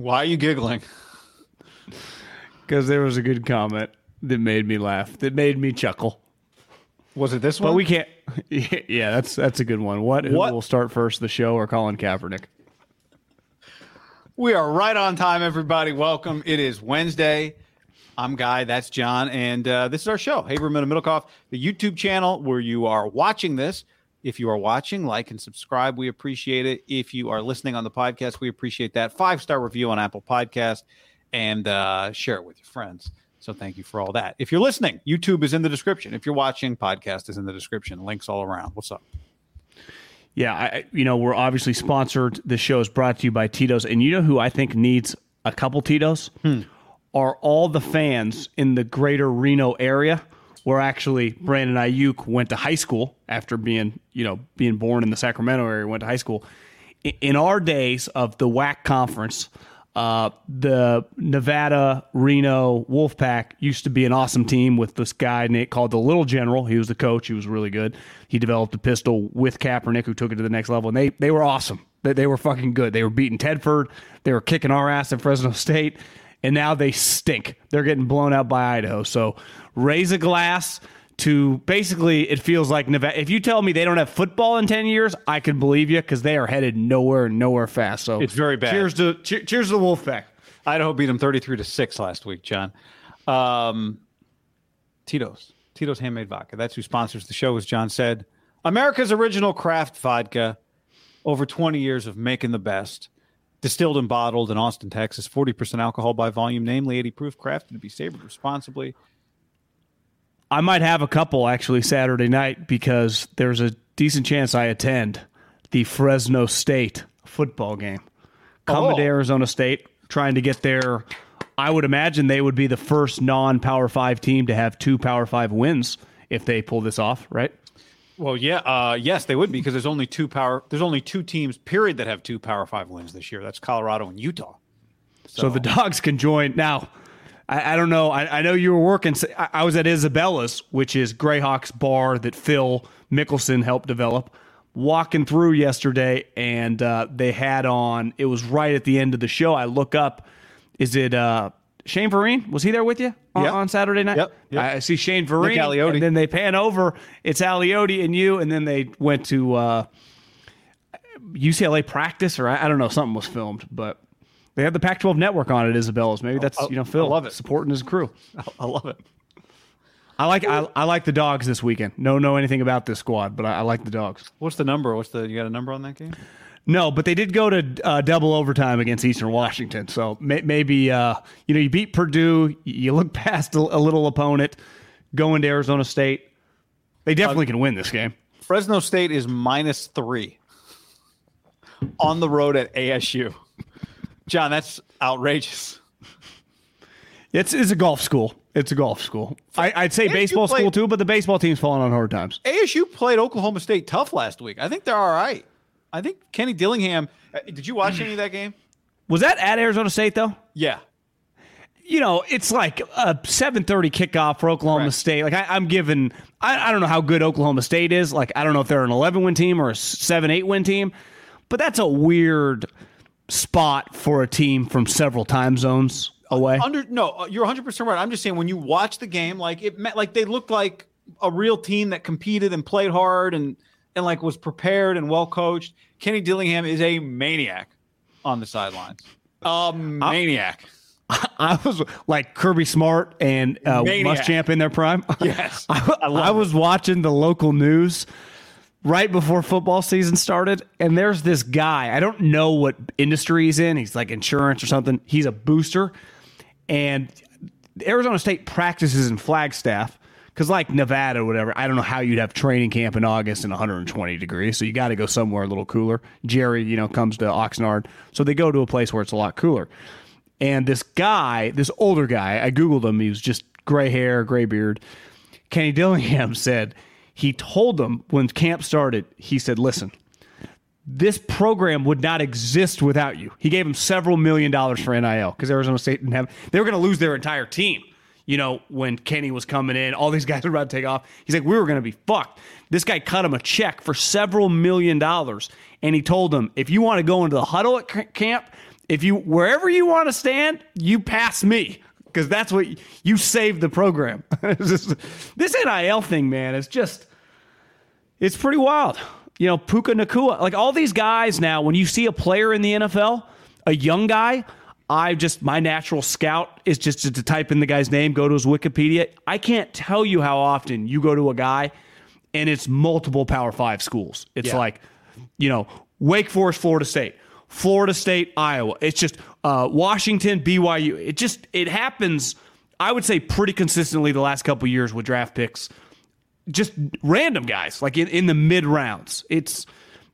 Why are you giggling? Because there was a good comment that made me laugh, that made me chuckle. Was it this one? But we can't. Yeah, that's that's a good one. What? Who What? will start first, the show or Colin Kaepernick? We are right on time, everybody. Welcome. It is Wednesday. I'm Guy. That's John. And uh, this is our show, Haberman and Middlekauff, the YouTube channel where you are watching this. If you are watching, like and subscribe. We appreciate it. If you are listening on the podcast, we appreciate that. Five star review on Apple Podcast and uh, share it with your friends. So thank you for all that. If you're listening, YouTube is in the description. If you're watching, podcast is in the description. Links all around. What's up? Yeah, I, you know, we're obviously sponsored. The show is brought to you by Tito's, and you know who I think needs a couple Tito's are all the fans in the greater Reno area, where actually Brandon Aiyuk went to high school after being, you know, being born in the Sacramento area, went to high school. In our days of the WAC conference, uh, the Nevada Reno Wolfpack used to be an awesome team with this guy Nate called the Little General. He was the coach. He was really good. He developed a pistol with Kaepernick, who took it to the next level, and they they were awesome. They, they were fucking good. They were beating Tedford. They were kicking our ass at Fresno State, and now they stink. They're getting blown out by Idaho. So raise a glass to basically it feels like Nevada. If you tell me they don't have football in ten years, I can believe you because they are headed nowhere, nowhere fast. So It's very bad. Cheers to cheer, cheers to the Wolfpack. Idaho beat them 33 to 6 last week, John. Um, Tito's. Tito's Handmade Vodka. That's who sponsors the show, as John said. America's original craft vodka. Over 20 years of making the best. Distilled and bottled in Austin, Texas. 40% alcohol by volume, namely 80 proof, crafted to be savored responsibly. I might have a couple actually Saturday night because there's a decent chance I attend the Fresno State football game. Oh, Coming to Oh. Arizona State, trying to get there. I would imagine they would be the first non Power Five team to have two Power Five wins if they pull this off, right? Well, yeah, uh, yes, they would be because there's only two power. There's only two teams, period, that have two Power Five wins this year. That's Colorado and Utah. So, the dogs can join. Now, I, I don't know. I, I know you were working. I, I was at Isabella's, which is Grayhawk's bar that Phil Mickelson helped develop. Walking through yesterday, and uh, they had on. It was right at the end of the show. I look up. Is it uh, Shane Vereen? Was he there with you on, Yep. on Saturday night? Yep, yep. I see Shane Vereen. And then they pan over. It's Aliotti and you, and then they went to uh, UCLA practice, or I, I don't know. Something was filmed, but they have the Pac-12 network on it. Isabella's. Maybe that's you know Phil I love it. supporting his crew. I love it. I like I, I like the dogs this weekend. No, know anything about this squad, but I, I like the dogs. What's the number? What's the? You got a number on that game? No, but they did go to uh, double overtime against Eastern Washington. So may, maybe uh, you know you beat Purdue, you look past a, a little opponent, go into Arizona State. They definitely can win this game. Fresno State is minus three on the road at ASU. John, that's outrageous. It's it's a golf school. It's a golf school. I, I'd say ASU baseball played- school too, but the baseball team's falling on hard times. ASU played Oklahoma State tough last week. I think they're all right. I think Kenny Dillingham. uh, Did you watch any of that game? Was that at Arizona State though? Yeah. you know, it's like a 7:30 kickoff for Oklahoma Correct. State. Like I, I'm given, I, I don't know how good Oklahoma State is. Like I don't know if they're an 11 win team or a seven eight win team, but that's a weird spot for a team from several time zones away. Under no, uh, you're 100 percent right. I'm just saying when you watch the game, like it meant like they looked like a real team that competed and played hard, and and like was prepared and well coached. Kenny Dillingham is a maniac on the sidelines. A maniac. I was like Kirby Smart and uh, Maniac. Muschamp in their prime. Yes. I, I I was watching the local news right before football season started, and there's this guy. I don't know what industry he's in. He's like insurance or something. He's a booster, and Arizona State practices in Flagstaff because, like Nevada or whatever, I don't know how you'd have training camp in August in 120 degrees. So you got to go somewhere a little cooler. Jerry, you know, comes to Oxnard, so they go to a place where it's a lot cooler. And this guy, this older guy, I Googled him. He was just gray hair, gray beard. Kenny Dillingham said he told them when camp started, he said, listen, this program would not exist without you. He gave him several million dollars for NIL because Arizona State didn't have, they were going to lose their entire team. You know, when Kenny was coming in, all these guys were about to take off. He's like, we were going to be fucked. This guy cut him a check for several million dollars. And he told them, if you want to go into the huddle at camp, if you, wherever you want to stand, you pass me because that's what you saved the program. It's this NIL thing, man, is just, it's pretty wild. You know, Puka Nacua, like all these guys now, when you see a player in the NFL, a young guy, I just, my natural scout is just to, to type in the guy's name, go to his Wikipedia. I can't tell you how often you go to a guy and it's multiple Power Five schools. It's Yeah. like, you know, Wake Forest, Florida State, Florida State, Iowa. It's just uh, Washington, BYU. It just, it happens, I would say, pretty consistently the last couple years with draft picks just random guys like in, in the mid rounds it's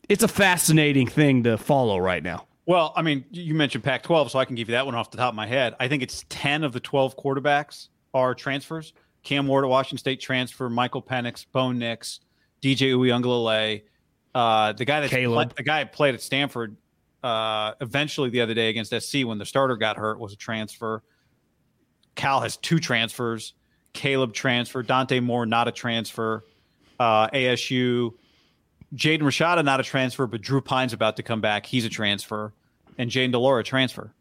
it's a fascinating thing to follow right now Well, I mean, you mentioned Pac 12, so I can give you that one off the top of my head. I think it's 10 of the 12 quarterbacks are transfers. Cam Ward at Washington State transfer, Michael Penix, Bo Nix, DJ Uiagalelei, uh, the guy that Caleb. the guy played at Stanford uh, eventually the other day against SC when the starter got hurt was a transfer. Cal has two transfers. Caleb transfer, Dante Moore not a transfer. Uh, ASU, Jaden Rashada not a transfer, but Drew Pyne's about to come back. He's a transfer, and Jayden de Laura transfer.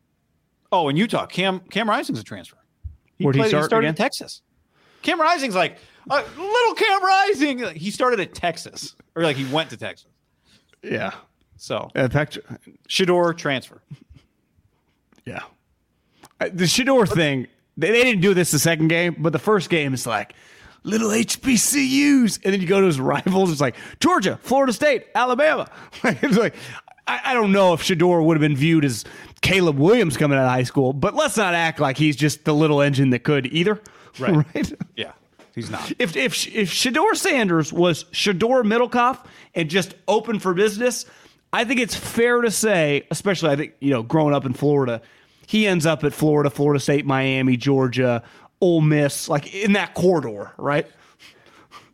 Oh, in Utah, Cam Cam Rising's a transfer. He played- start started again? in Texas. Cam Rising's like uh, little Cam Rising. He started at Texas, or like he went to Texas. yeah So in fact Shedeur transfer. yeah Uh, the Shedeur thing they, they didn't do this the second game but the first game is like little HBCUs and then you go to his rivals it's like Georgia Florida State Alabama it's like I, I don't know if Shedeur would have been viewed as Caleb Williams coming out of high school but let's not act like he's just the little engine that could either Right. right? Yeah, he's not. If if if Shedeur Sanders was Shedeur Middlekauff and just open for business, I think it's fair to say, especially I think you know, growing up in Florida, he ends up at Florida, Florida State, Miami, Georgia, Ole Miss, like in that corridor, right?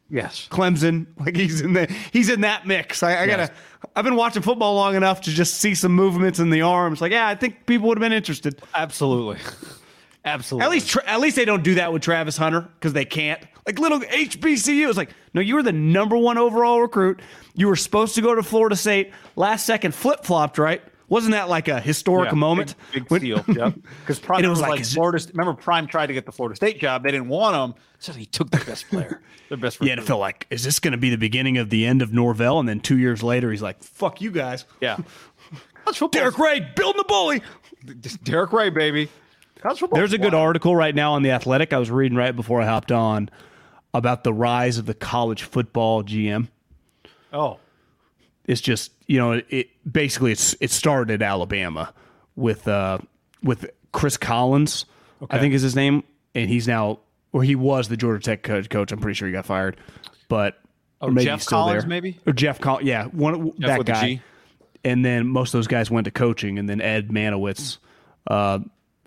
Yes. Clemson, like he's in the he's in that mix. I, I gotta. I've been watching football long enough to just see some movements in the arms. Like, yeah, I think people would have been interested. Absolutely. Absolutely. At least, at least they don't do that with Travis Hunter because they can't. Like little HBCU, it's like, no, you were the number one overall recruit. You were supposed to go to Florida State. Last second flip flopped, right? Wasn't that like a historic Yeah, moment? Big, big deal. Yep. Because Prime it was, like, like, it- Florida. Remember, Prime tried to get the Florida State job. They didn't want him, so he took the best player, the best. The recruit. NFL, like, is this going to be the beginning of the end of Norvell? And then two years later, he's like, "Fuck you guys." Yeah. College football. Darrick Yray building the bully. Darrick Yray, baby. College football. There's a good article right now on the Athletic. I was reading right before I hopped on about the rise of the college football GM. Oh, it's just you know it basically it's it started at Alabama with uh with Chris Collins I think is his name and he's now or he was the Georgia Tech coach, coach. I'm pretty sure he got fired but or maybe Jeff he's still Collins, there. maybe? or Jeff Collins yeah one that with a guy and then most of those guys went to coaching and then Ed Marynowitz uh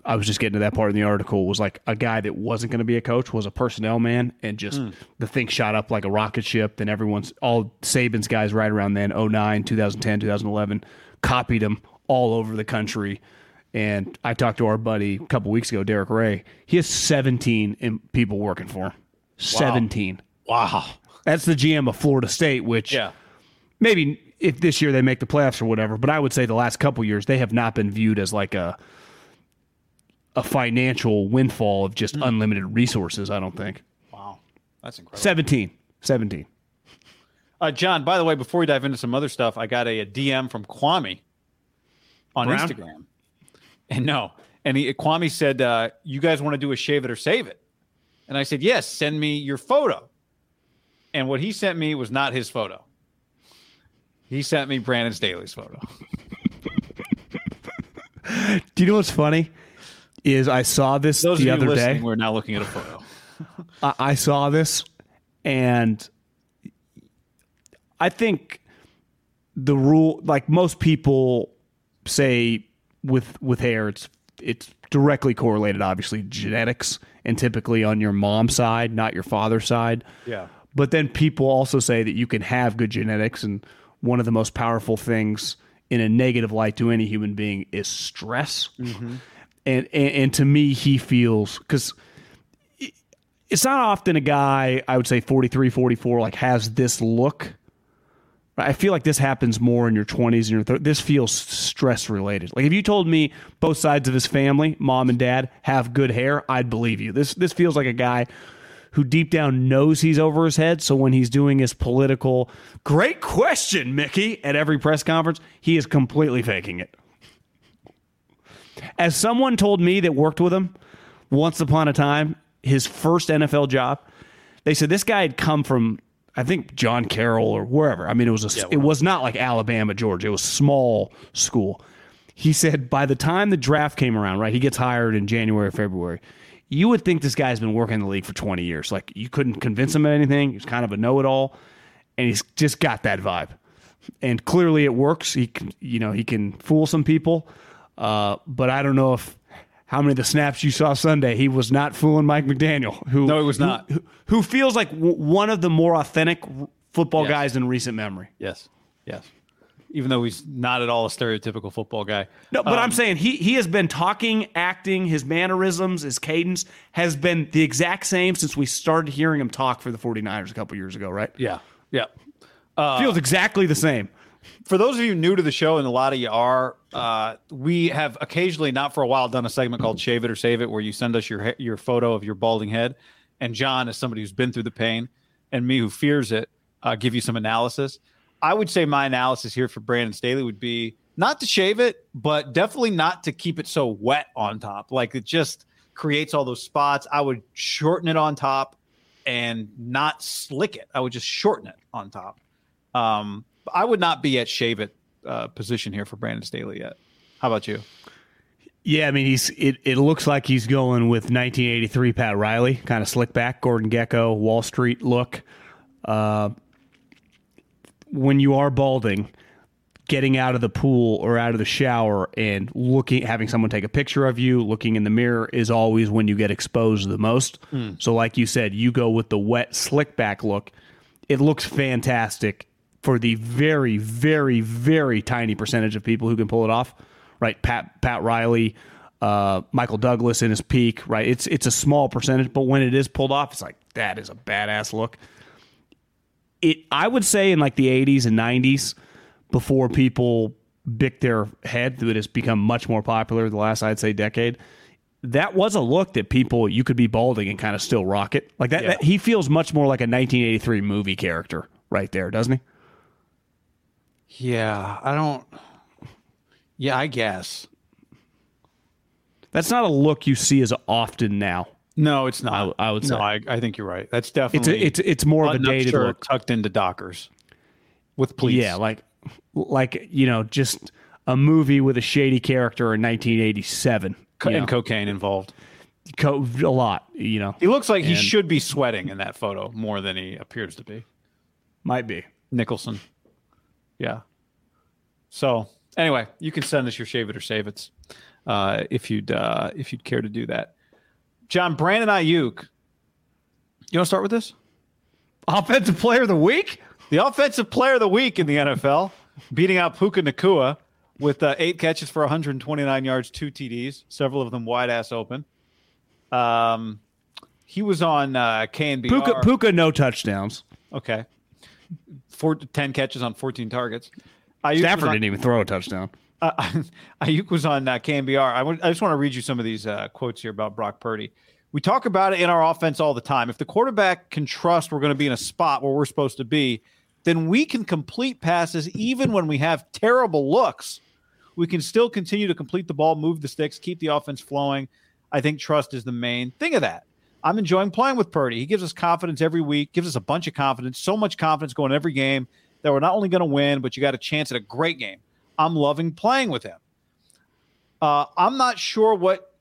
I was just getting to that part in the article was like a guy that wasn't going to be a coach was a personnel man and just Hmm. the thing shot up like a rocket ship and everyone's all Saban's guys right around then 09 2010 2011 copied him all over the country and I talked to our buddy a couple weeks ago Darrick Yray he has 17 in- people working for him 17 wow. that's the GM of Florida State which Yeah. maybe if this year they make the playoffs or whatever, but I would say the last couple years they have not been viewed as like a a financial windfall of just unlimited resources, I don't think. Wow. That's incredible. 17. 17. Uh, John, by the way, before we dive into some other stuff, I got a, a DM from Kwame on Brown? Instagram. And no, and he, Kwame said, uh, "You guys want to do a shave it or save it?" And I said, "Yes, send me your photo." And what he sent me was not his photo. He sent me Brandon Staley's photo. Do you know what's funny? Is I saw this Those the other day. we're now looking at a photo. I, I saw this, and I think the rule, like most people say, with with hair, it's it's directly correlated, obviously, genetics, and typically on your mom's side, not your father's side. Yeah. But then people also say that you can have good genetics, and one of the most powerful things in a negative light to any human being is stress. Mm-hmm. And, and and to me, he feels because it's not often a guy I would say 43, 44 like has this look. I feel like this happens more in your 20s and your 30s. This feels stress related. Like if you told me both sides of his family, mom and dad, have good hair, I'd believe you. This this feels like a guy who deep down knows he's over his head. So when he's doing his political, great question, Mickey, at every press conference, he is completely faking it. As someone told me that worked with him once upon a time, his first NFL job, they said this guy had come from I think John Carroll or wherever. I mean, it was a, it was not like Alabama, Georgia. It was small school. He said by the time the draft came around, right, he gets hired in January or February. You would think this guy's been working in the league for 20 years. Like you couldn't convince him of anything. He's kind of a know-it-all, and he's just got that vibe. And clearly, it works. He can, you know, he can fool some people. Uh, but I don't know if how many of the snaps you saw Sunday he was not fooling Mike McDaniel. Who No, he was who- not. Who, who feels like w- one of the more authentic football Yes. guys in recent memory. Yes. Yes. Even though he's not at all a stereotypical football guy. No, but Um, I'm saying he he has been talking, acting, his mannerisms, his cadence has been the exact same since we started hearing him talk for the 49ers a couple years ago, right? Yeah. Yeah. Feels exactly the same. For those of you new to the show, and a lot of you are, uh, we have occasionally, not for a while, done a segment called "Shave It or Save It," where you send us your your photo of your balding head, and John, as somebody who's been through the pain, and me who fears it, uh, give you some analysis. I would say my analysis here for Brandon Staley would be not to shave it, but definitely not to keep it so wet on top. Like it just creates all those spots. I would shorten it on top and not slick it. I would just shorten it on top. Um, I would not be at shave it uh, position here for Brandon Staley yet. How about you? Yeah, I mean he's it, it looks like he's going with 1983 Pat Riley, kind of slick back, Gordon Gekko, Wall Street look. Uh, when you are balding, getting out of the pool or out of the shower and looking having someone take a picture of you, looking in the mirror is always when you get exposed the most. So like you said, you go with the wet slick back look. It looks fantastic for the very very very tiny percentage of people who can pull it off. Right? Pat Pat Riley, uh, Michael Douglas in his peak, right? It's it's a small percentage, but when it is pulled off, it's like that is a badass look it I would say in like the 80s and 90s before people bick their head that has become much more popular the last I'd say decade that was a look that people you could be balding and kind of still rock it like that, Yeah. that- he feels much more like a 1983 movie character right there doesn't he Yeah, I don't. Yeah, I guess. that's not a look you see as often now No, it's not. I would say. No, I, I think you're right. That's it's definitely. a, it's it's more of a dated look tucked into Dockers with pleats. yeah like like you know just a movie with a shady character in 1987 Co- and know. cocaine involved. Co- a lot you know He looks like he should be sweating in that photo more than he appears to be. might be Nicholson. Yeah. So anyway, you can send us your shave it or save it uh, if you'd uh, if you'd care to do that. John Brandon Aiyuk. You want to start with this? Offensive player of the week? The offensive player of the week in the NFL, beating out Puka Nacua with uh, eight catches for 129 yards, two TDs, several of them wide ass open. Um, he was on uh, KNBR. Puka, Puka, no touchdowns. Okay. Four, 10 catches on 14 targets. Aiyuk Stafford on, didn't even throw a touchdown. uh, Aiyuk was on uh, KNBR. I just want to read you some of these uh, quotes here about Brock Purdy. We talk about it in our offense all the time. If the quarterback can trust we're going to be in a spot where we're supposed to be, then we can complete passes even when we have terrible looks. We can still continue to complete the ball, move the sticks, keep the offense flowing. I think trust is the main thing of that. I'm enjoying playing with Purdy. He gives us confidence every week, gives us a bunch of confidence, so much confidence going every game that we're not only going to win, but you got a chance at a great game. I'm loving playing with him. Uh, I'm not sure what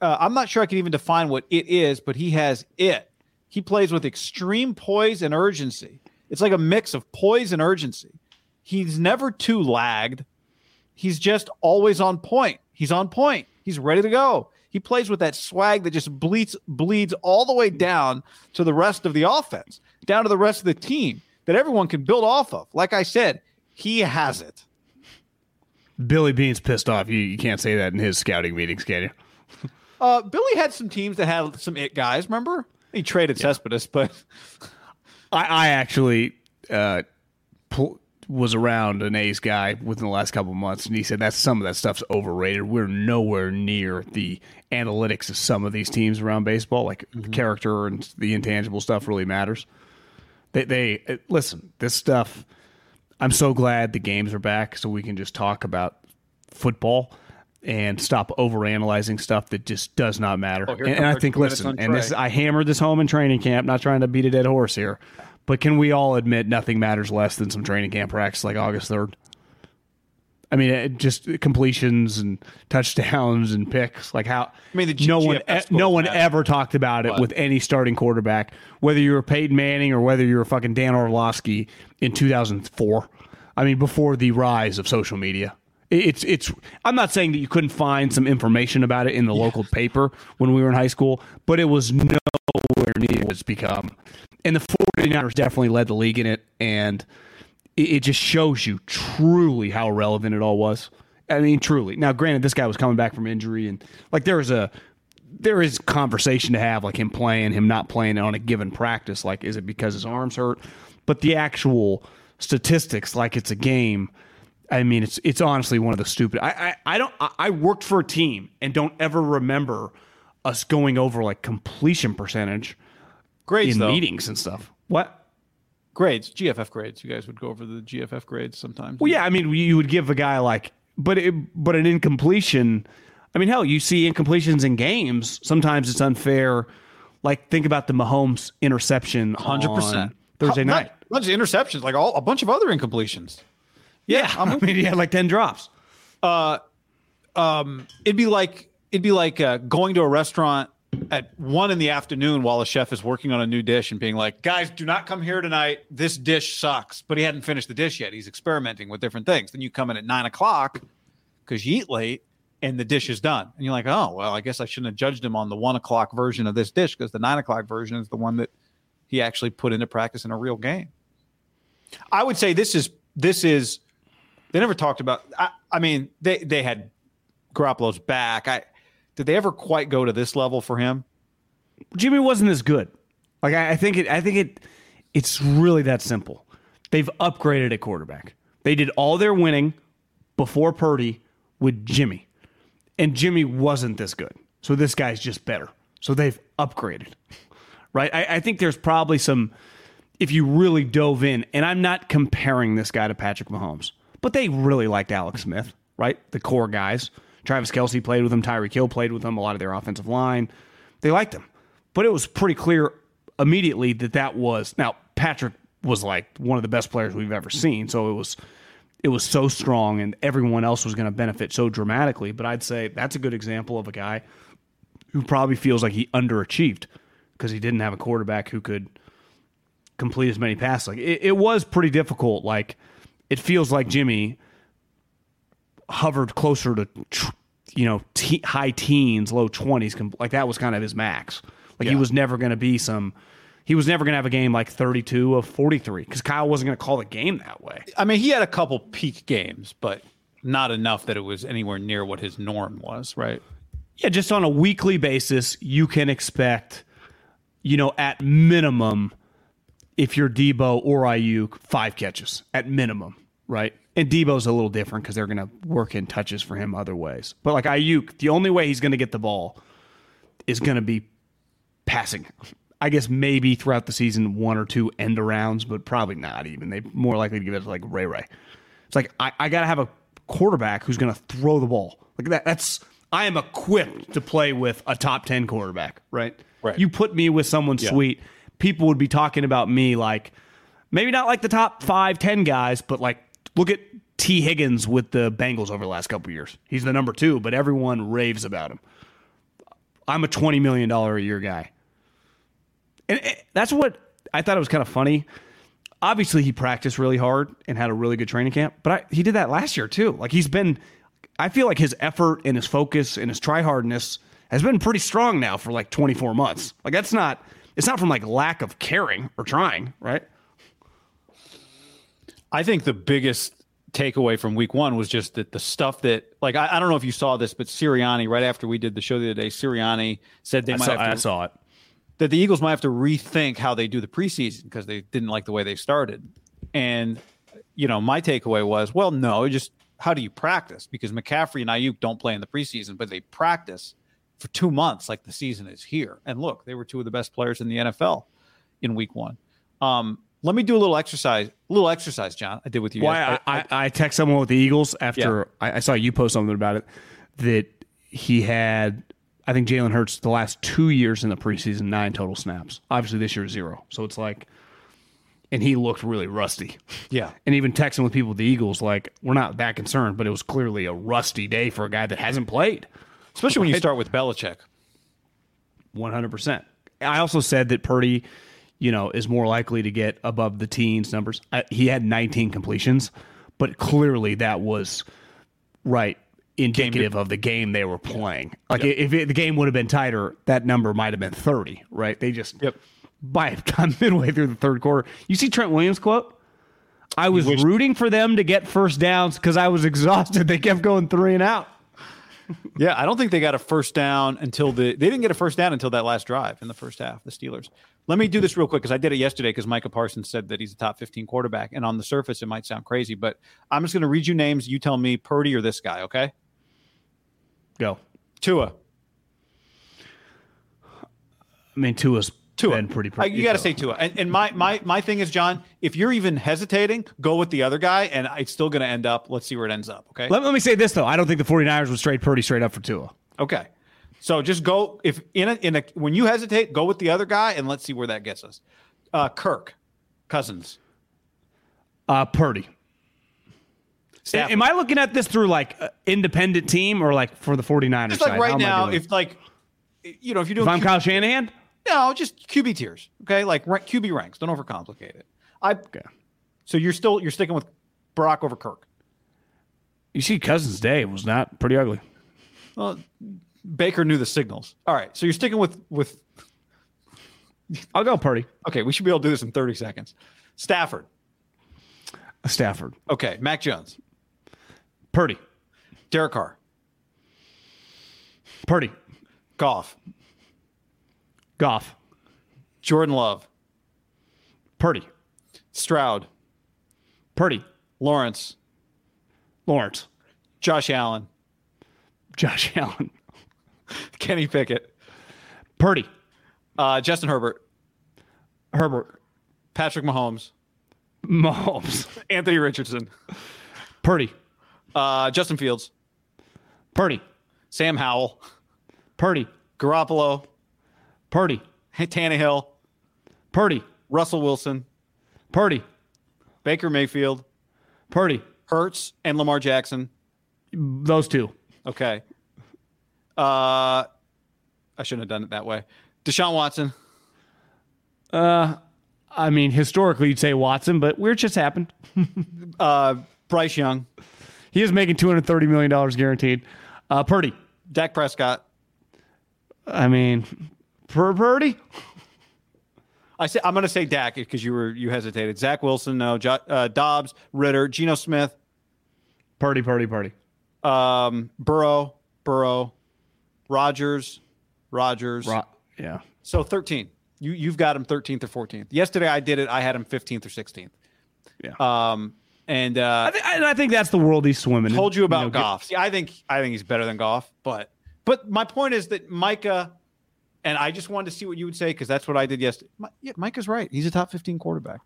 uh, I'm not sure I can even define what it is, but he has it. He plays with extreme poise and urgency. It's like a mix of poise and urgency. He's never too lagged. He's just always on point. He's on point. He's ready to go. He plays with that swag that just bleeds bleeds all the way down to the rest of the offense, down to the rest of the team that everyone can build off of. Like I said, he has it. Billy Beane's pissed off. You, you can't say that in his scouting meetings, can you? Uh, Billy had some teams that had some it guys. Remember, he traded yeah. Cespedes, but I, I actually uh, pull, was around an A's guy within the last couple months, and he said that some of that stuff's overrated. We're nowhere near the analytics of some of these teams around baseball. Like mm-hmm. character and the intangible stuff really matters. They, they listen. This stuff. I'm so glad the games are back, so we can just talk about football and stop overanalyzing stuff that just does not matter. Oh, and, and I think, listen, and this I hammered this home in training camp. Not trying to beat a dead horse here, but can we all admit nothing matters less than some training camp practice like August third? I mean, just completions and touchdowns and picks. Like how? I mean, no one, no one ever talked about it with any starting quarterback, whether you were Peyton Manning or whether you were fucking Dan Orlovsky in 2004. I mean, before the rise of social media, it's it's. I'm not saying that you couldn't find some information about it in the yeah. local paper when we were in high school, but it was nowhere near what it's become. And the 49ers definitely led the league in it, and it, it just shows you truly how relevant it all was. I mean, truly. Now, granted, this guy was coming back from injury, and like there is a there is conversation to have, like him playing, him not playing on a given practice. Like, is it because his arms hurt? But the actual statistics, like it's a game. I mean, it's it's honestly one of the stupid. I I, I don't. I, I worked for a team and don't ever remember us going over like completion percentage grades in though. meetings and stuff. What? Grades, GFF grades. You guys would go over the GFF grades sometimes. Well, yeah, I mean, you would give a guy like, but it, but an incompletion. I mean, hell, you see incompletions in games. Sometimes it's unfair. Like think about the Mahomes interception, hundred percent Thursday night. Not, not just interceptions, like all a bunch of other incompletions. Yeah, yeah I mean, he had like ten drops. Uh, um, it'd be like it'd be like uh, going to a restaurant at one in the afternoon while a chef is working on a new dish and being like, guys, do not come here tonight. This dish sucks. But he hadn't finished the dish yet. He's experimenting with different things. Then you come in at nine o'clock because you eat late and the dish is done. And you're like, oh, well, I guess I shouldn't have judged him on the one o'clock version of this dish because the nine o'clock version is the one that he actually put into practice in a real game. I would say this is, this is, they never talked about, I, I mean, they, they had Garoppolo's back. I, did they ever quite go to this level for him? Jimmy wasn't as good. Like I, I think it. I think it. It's really that simple. They've upgraded at quarterback. They did all their winning before Purdy with Jimmy, and Jimmy wasn't this good. So this guy's just better. So they've upgraded, right? I, I think there's probably some. If you really dove in, and I'm not comparing this guy to Patrick Mahomes, but they really liked Alex Smith, right? The core guys. Travis Kelce played with him. Tyreek Hill played with him. A lot of their offensive line. They liked him. But it was pretty clear immediately that that was now Patrick was like one of the best players we've ever seen. So it was it was so strong and everyone else was going to benefit so dramatically. But I'd say that's a good example of a guy who probably feels like he underachieved because he didn't have a quarterback who could complete as many passes. Like it, it was pretty difficult. Like it feels like Jimmy hovered closer to you know te- high teens, low twenties. Like that was kind of his max. Like yeah. he was never going to be some. He was never going to have a game like 32 of 43 because Kyle wasn't going to call the game that way. I mean, he had a couple peak games, but not enough that it was anywhere near what his norm was, right? Yeah, just on a weekly basis, you can expect, you know, at minimum, if you're Deebo or Aiyuk, five catches at minimum, right? And Deebo's a little different because they're going to work in touches for him other ways. But like Aiyuk, the only way he's going to get the ball is going to be passing. I guess maybe throughout the season one or two end arounds, but probably not even. They more likely to give it to like Ray Ray. It's like I, I gotta have a quarterback who's gonna throw the ball. Like that that's I am equipped to play with a top ten quarterback, right? Right. You put me with someone sweet, people would be talking about me like maybe not like the top five, ten guys, but like look at Tee Higgins with the Bengals over the last couple years. He's the number two, but everyone raves about him. I'm a twenty million dollar a year guy, and eh, that's what I thought it was kind of funny. Obviously, he practiced really hard and had a really good training camp, but I, he did that last year too. Like he's been, I feel like his effort and his focus and his try hardness has been pretty strong now for like 24 months. Like that's not, it's not from like lack of caring or trying, right? I think the biggest takeaway from week one was just that the stuff that, like, I, I don't know if you saw this, but Sirianni, right after we did the show the other day, Sirianni said they I might saw, have to, I saw it. that the Eagles might have to rethink how they do the preseason because they didn't like the way they started. And, you know, my takeaway was, well, no, just how do you practice? Because McCaffrey and Aiyuk don't play in the preseason, but they practice for two months like the season is here. And look, they were two of the best players in the NFL in week one. Um, let me do a little exercise, a little exercise, John. I did with you. Why guys. I, I, I text someone with the Eagles after I, I saw you post something about it that he had. I think Jalen Hurts the last two years in the preseason nine total snaps. Obviously this year zero. So it's like, and he looked really rusty. yeah. And even texting with people with the Eagles, like we're not that concerned, but it was clearly a rusty day for a guy that hasn't played. Especially when you start with Belichick. One hundred percent. I also said that Purdy, you know, is more likely to get above the teens numbers. I, he had 19 completions, but clearly that was right indicative of the game they were playing. Like if it, the game would have been tighter, that number might have been 30. Right? They just Yep. by time midway through the third quarter, you see Trent Williams quote. I was rooting for them to get first downs because I was exhausted. They kept going three and out. Yeah, I don't think they got a first down until the they didn't get a first down until that last drive in the first half. The Steelers. Let me do this real quick because I did it yesterday because Micah Parsons said that he's a top 15 quarterback, and on the surface it might sound crazy, but I'm just going to read you names. You tell me Purdy or this guy, okay? Go. Tua. I mean, Tua's Tua. been pretty. Uh, you got to say Tua. And, and my my my thing is, John, if you're even hesitating, go with the other guy, and it's still going to end up. Let's see where it ends up. Okay. Let, let me say this though. I don't think the 49ers would straight Purdy straight up for Tua. Okay. So just go if in a in a when you hesitate, go with the other guy, and let's see where that gets us. Uh, Kirk, Cousins, Uh, Purdy. Stafford. Am I looking at this through like independent team or like for the 49ers Just like side? Right now, if like you know, if you're doing if I'm Q- Kyle Shanahan, no, just QB tiers, okay, like rank, QB ranks. Don't overcomplicate it. I okay. so you're still you're sticking with Brock over Kirk. You see, Cousins' day was not pretty ugly. Well, Baker knew the signals. All right, so you're sticking with with. I'll go Purdy. Okay, we should be able to do this in 30 seconds. Stafford. Stafford. Okay, Mac Jones, Purdy. Derek Carr, Purdy. Goff, Goff. Jordan Love, Purdy. Stroud, Purdy. Lawrence, Lawrence. Josh Allen, Josh Allen. Kenny Pickett, Purdy. uh, Justin Herbert, Herbert. Patrick Mahomes, Mahomes. Anthony Richardson, Purdy. uh, Justin Fields, Purdy. Sam Howell, Purdy. Garoppolo, Purdy. Tannehill, Purdy. Russell Wilson, Purdy. Baker Mayfield, Purdy. Hurts, and Lamar Jackson. Those two. Okay. Uh, I shouldn't have done it that way. Deshaun Watson, Uh, I mean, historically, you'd say Watson, but weird just happened. uh, Bryce Young, He is making $230 million guaranteed. Uh, Purdy. Dak Prescott. I mean, Pur- Purdy? I say I'm going to say Dak because you were you hesitated. Zach Wilson, no. Jo- uh, Dobbs, Ridder, Geno Smith, Purdy, Purdy, Purdy. um, Burrow, Burrow, Rodgers, Rodgers. Ro- yeah. So 13. You you've got him 13th or 14th. Yesterday I did it. I had him 15th or 16th. Yeah. Um, and uh, I, th- I, think that's the world he's swimming in. told you about know, get- Goff. See, I think I think he's better than Goff, but but my point is that Micah And I just wanted to see what you would say because that's what I did yesterday. Yeah, Mike is right. He's a top 15 quarterback.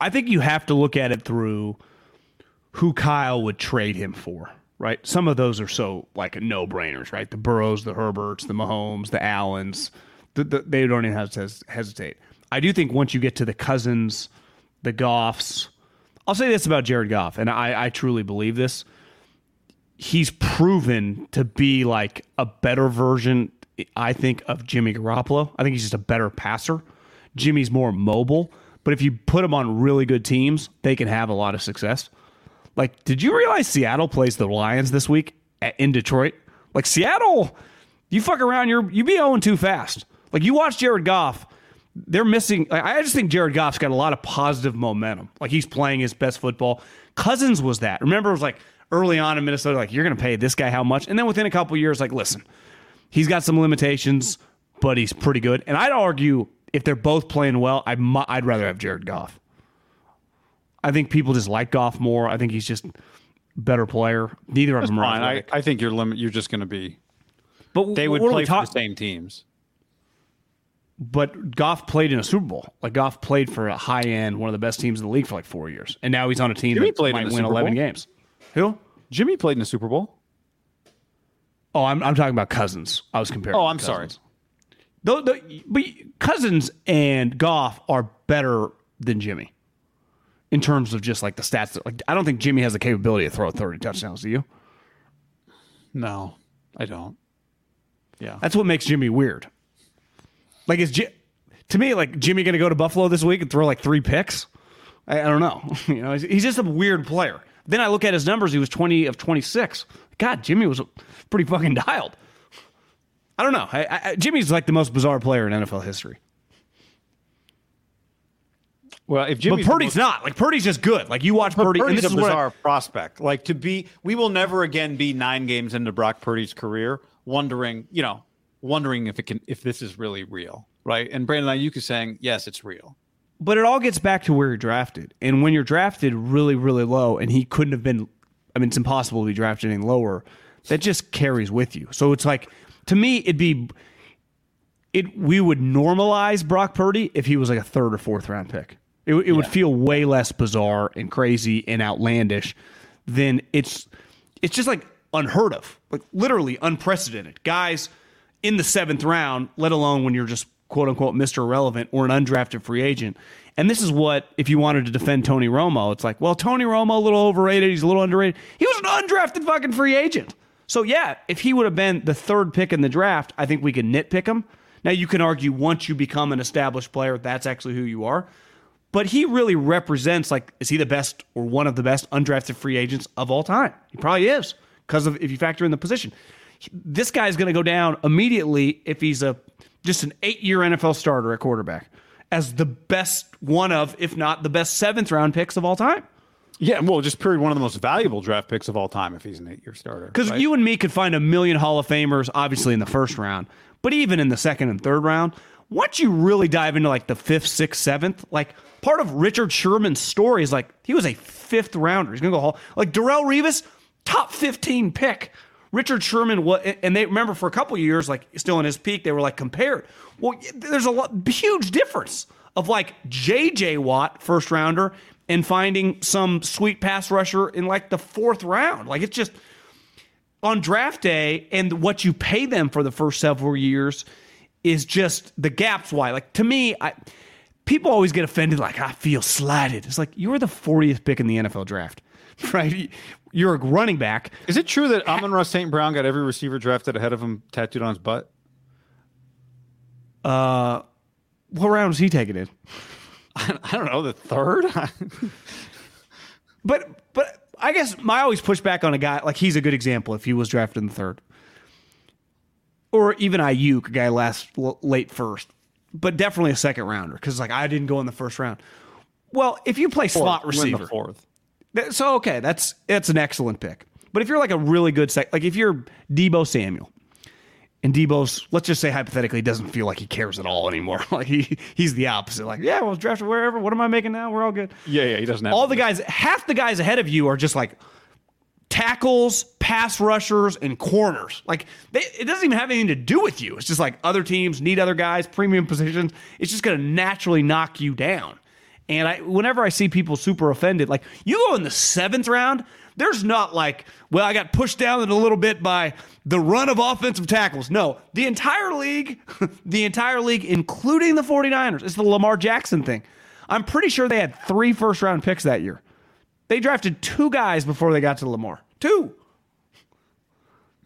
I think you have to look at it through who Kyle would trade him for, right? Some of those are so like no brainers, right? The Burrows, the Herberts, the Mahomes, the Allens, the, the, they don't even have to hesitate. I do think once you get to the Cousins, the Goffs, I'll say this about Jared Goff, and I, I truly believe this. He's proven to be like a better version, I think, of Jimmy Garoppolo. I think he's just a better passer. Jimmy's more mobile, but if you put him on really good teams, they can have a lot of success. Like, did you realize Seattle plays the Lions this week at, in Detroit? Like Seattle, you fuck around, you're you be 0 2 fast. Like you watch Jared Goff, they're missing. Like, I just think Jared Goff's got a lot of positive momentum. Like he's playing his best football. Cousins was that. Remember, it was like early on in Minnesota, like you're going to pay this guy how much, and then within a couple years, like listen, he's got some limitations, but he's pretty good. And I'd argue if they're both playing well, I'd I'd rather have Jared Goff. I think people just like Goff more. I think he's just better player. Neither of them are Fine. I. I think you're limit. You're just going to be. but They would play we for the same teams. But Goff played in a Super Bowl. Like Goff played for a high end, one of the best teams in the league for like four years, and now he's on a team Jimmy that played in might the win Super eleven Bowl. games. Who? Jimmy played in the Super Bowl. Oh, I'm, I'm talking about Cousins. I was comparing. Oh, I'm sorry. Cousins. Though, though, but Cousins and Goff are better than Jimmy in terms of just like the stats. Like, I don't think Jimmy has the capability to throw 30 touchdowns. Do you? No, I don't. Yeah. That's what makes Jimmy weird. Like, is Ji- to me like Jimmy going to go to Buffalo this week and throw like three picks? I, I don't know. you know, he's, he's just a weird player. Then I look at his numbers. He was 20 of 26. God, Jimmy was pretty fucking dialed. I don't know. I, I, Jimmy's like the most bizarre player in NFL history. Well, if Jimmy but Purdy's not. Like Purdy's just good. Like you watch Purdy, and this a is what I- bizarre prospect. Like to be, we will never again be nine games into Brock Purdy's career, wondering, you know, wondering if it can, if this is really real, right? And Brandon Aiyuk is saying, yes, it's real. but it all gets back to where you're drafted. And when you're drafted really, really low, and he couldn't have been, I mean, it's impossible to be drafted any lower. That just carries with you. So it's like, to me, it'd be, it. We would normalize Brock Purdy if he was like a third or fourth round pick. It, it would feel way less bizarre and crazy and outlandish than it's. It's just like unheard of, like literally unprecedented. Guys in the seventh round, let alone when you're just quote unquote Mr. Irrelevant or an undrafted free agent. And this is what, if you wanted to defend Tony Romo, it's like, well, Tony Romo, a little overrated. He's a little underrated. He was an undrafted fucking free agent. So, yeah, if he would have been the third pick in the draft, I think we could nitpick him. Now, you can argue once you become an established player, that's actually who you are. But he really represents, like, is he the best or one of the best undrafted free agents of all time? He probably is because of if you factor in the position. This guy's going to go down immediately if he's a just an eight-year NFL starter at quarterback as the best one of, if not the best seventh round picks of all time. Yeah, well, just period one of the most valuable draft picks of all time if he's an eight-year starter. Because right? you and me could find a million Hall of Famers, obviously in the first round, but even in the second and third round, once you really dive into like the fifth, sixth, seventh, like part of Richard Sherman's story is like he was a fifth rounder. He's gonna go Hall. Like Darrelle Revis, top fifteen pick. Richard Sherman, what? And they remember for a couple years, like still in his peak, they were like compared. Well, there's a lot, huge difference of like J.J. Watt, first rounder, and finding some sweet pass rusher in like the fourth round. Like it's just on draft day and what you pay them for the first several years is just the gaps why like to me i people always get offended like i feel slighted it's like you're the 40th pick in the nfl draft right you're a running back is it true that Amon-Ra St. Brown got every receiver drafted ahead of him tattooed on his butt? Uh what round was he taking in I don't know, the third. but but i guess my always push back on a guy like he's a good example if he was drafted in the third or even Aiyuk, a guy last l- late first, but definitely a second rounder because like I didn't go in the first round. Well, if you play slot Fourth, the receiver, fourth. That- So okay, that's that's an excellent pick. But if you're like a really good sec, like if you're Deebo Samuel, and Deebo's, let's just say hypothetically, doesn't feel like he cares at all anymore. like he he's the opposite. Like yeah, well, drafted wherever. What am I making now? We're all good. Yeah, yeah, he doesn't have All the guys, half the guys ahead of you are just like tackles, pass rushers, and corners. Like they, it doesn't even have anything to do with you. It's just like other teams need other guys, premium positions. It's just going to naturally knock you down. And I, whenever I see people super offended, like you go in the seventh round, there's not like, well, I got pushed down a little bit by the run of offensive tackles. No, the entire league, the entire league, including the 49ers, it's the Lamar Jackson thing. I'm pretty sure they had three first round picks that year. They drafted two guys before they got to Lamar. Two.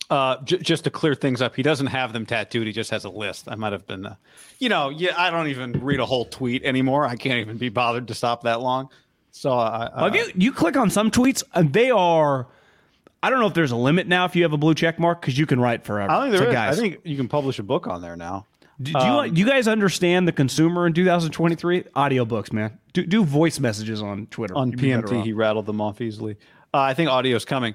Uh, j- just to clear things up, he doesn't have them tattooed. He just has a list. I might have been, uh, you know, yeah. I don't even read a whole tweet anymore. I can't even be bothered to stop that long. So, uh, well, if you you click on some tweets, uh, they are. I don't know if there's a limit now if you have a blue check mark because you can write forever. I think there so is. Guys, I think you can publish a book on there now. Do, do um, you do you guys understand the consumer in 2023? Audiobooks, man. Do do voice messages on Twitter. On PMT, he rattled them off easily. Uh, I think audio is coming.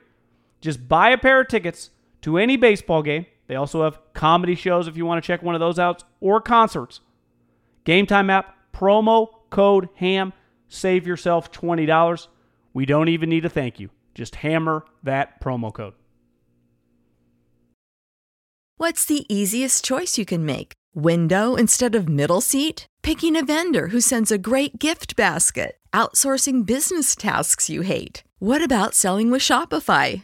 just buy a pair of tickets to any baseball game. They also have comedy shows if you want to check one of those out or concerts. Game Time app, promo code HAM, save yourself $20. We don't even need a thank you. Just hammer that promo code. What's the easiest choice you can make? Window instead of middle seat? Picking a vendor who sends a great gift basket? Outsourcing business tasks you hate? What about selling with Shopify?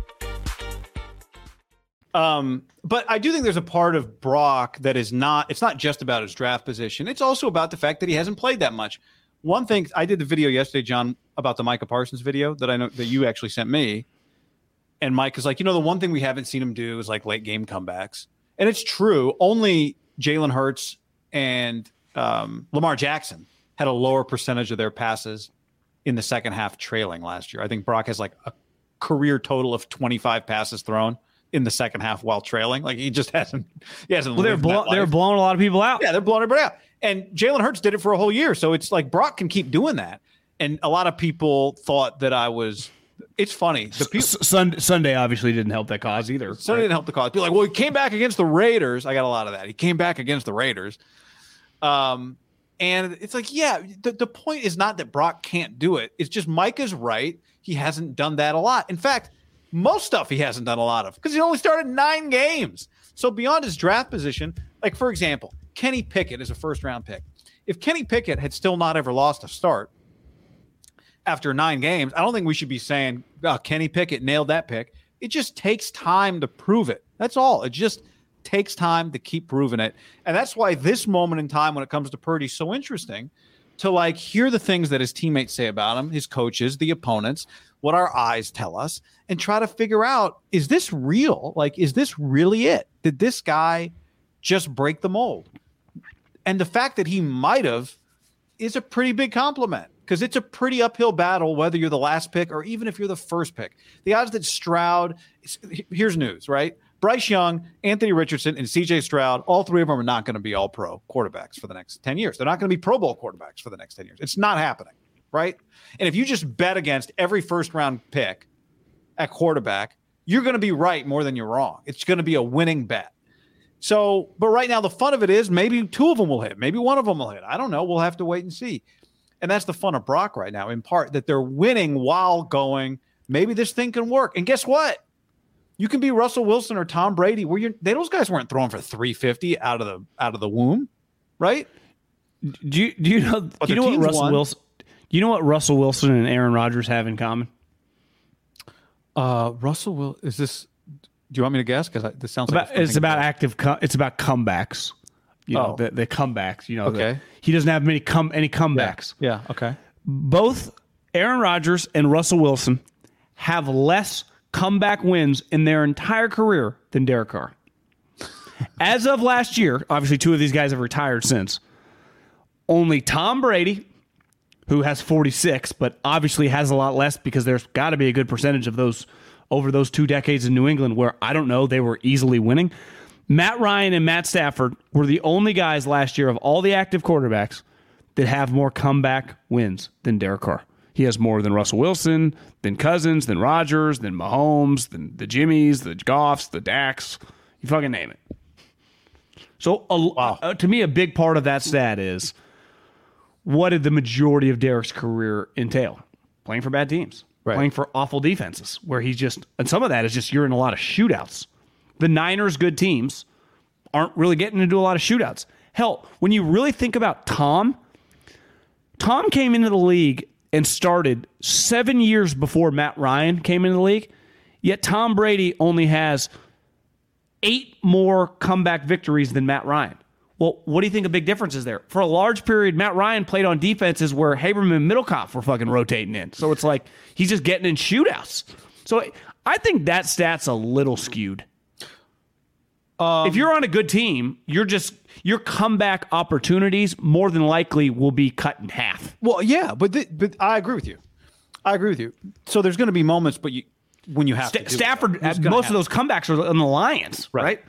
Um, but I do think there's a part of Brock that is not. It's not just about his draft position. It's also about the fact that he hasn't played that much. One thing I did the video yesterday, John, about the Micah Parsons video that I know that you actually sent me. And Mike is like, you know, the one thing we haven't seen him do is like late game comebacks, and it's true. Only Jalen Hurts and um, Lamar Jackson had a lower percentage of their passes in the second half trailing last year. I think Brock has like a career total of 25 passes thrown in the second half while trailing. Like he just hasn't, he hasn't. Well, they're blow, they're blowing a lot of people out. Yeah, they're blowing everybody out. And Jalen Hurts did it for a whole year. So it's like Brock can keep doing that. And a lot of people thought that I was. It's funny. The people, S- Sun- Sunday obviously didn't help that cause either. Sunday didn't help the cause. People like, well, he came back against the Raiders. I got a lot of that. He came back against the Raiders. Um, and it's like, yeah, the, the point is not that Brock can't do it. It's just Micah's right. He hasn't done that a lot. In fact, most stuff he hasn't done a lot of because he only started nine games. So beyond his draft position, like for example, Kenny Pickett is a first round pick. If Kenny Pickett had still not ever lost a start after nine games, I don't think we should be saying, oh, Kenny Pickett nailed that pick. It just takes time to prove it. That's all. It just takes time to keep proving it. And that's why this moment in time when it comes to Purdy is so interesting to like hear the things that his teammates say about him, his coaches, the opponents, what our eyes tell us, and try to figure out is this real? Like, is this really it? Did this guy just break the mold? And the fact that he might have is a pretty big compliment because it's a pretty uphill battle whether you're the last pick or even if you're the first pick. The odds that Stroud, here's news, right? Bryce Young, Anthony Richardson, and CJ Stroud, all three of them are not going to be all pro quarterbacks for the next 10 years. They're not going to be Pro Bowl quarterbacks for the next 10 years. It's not happening, right? And if you just bet against every first round pick at quarterback, you're going to be right more than you're wrong. It's going to be a winning bet. So, but right now, the fun of it is maybe two of them will hit, maybe one of them will hit. I don't know. We'll have to wait and see. And that's the fun of Brock right now, in part that they're winning while going, maybe this thing can work. And guess what? You can be Russell Wilson or Tom Brady, where they, those guys weren't throwing for 350 out of the out of the womb, right? Do you do you know But do you know what Russell won. Wilson you know what Russell Wilson and Aaron Rodgers have in common? Uh, Russell will is this? Do you want me to guess? Because this sounds About, like it's about active. It's about comebacks. You know Oh. the, the comebacks. You know, the- Okay. he doesn't have many come any comebacks. Yeah. Okay. Both Aaron Rodgers and Russell Wilson have less comeback wins in their entire career than Derek Carr. As of last year, obviously two of these guys have retired since. Only Tom Brady, who has 46, but obviously has a lot less because there's got to be a good percentage of those over those two decades in New England where I don't know, they were easily winning. Matt Ryan and Matt Stafford were the only guys last year of all the active quarterbacks that have more comeback wins than Derek Carr. He has more than Russell Wilson, than Cousins, than Rodgers, than Mahomes, than the Jimmies, the Goffs, the Dax. You fucking name it. So, a, uh, to me, a big part of that stat is what did the majority of Derek's career entail? Playing for bad teams, Right. playing for awful defenses, where he's just, and some of that is just you're in a lot of shootouts. The Niners, good teams, aren't really getting into a lot of shootouts. Hell, when you really think about Tom, Tom came into the league and started seven years before Matt Ryan came into the league. Yet Tom Brady only has eight more comeback victories than Matt Ryan. Well, what do you think a big difference is there? For a large period, Matt Ryan played on defenses where Haberman and Middlekauff were fucking rotating in. So it's like he's just getting in shootouts. So I think that stat's a little skewed. Um, if you're on a good team, you're just your comeback opportunities more than likely will be cut in half. Well, yeah, but th- but I agree with you. I agree with you. So there's going to be moments, but you when you have Sta- to. Stafford, most of those comebacks are on the Lions, right?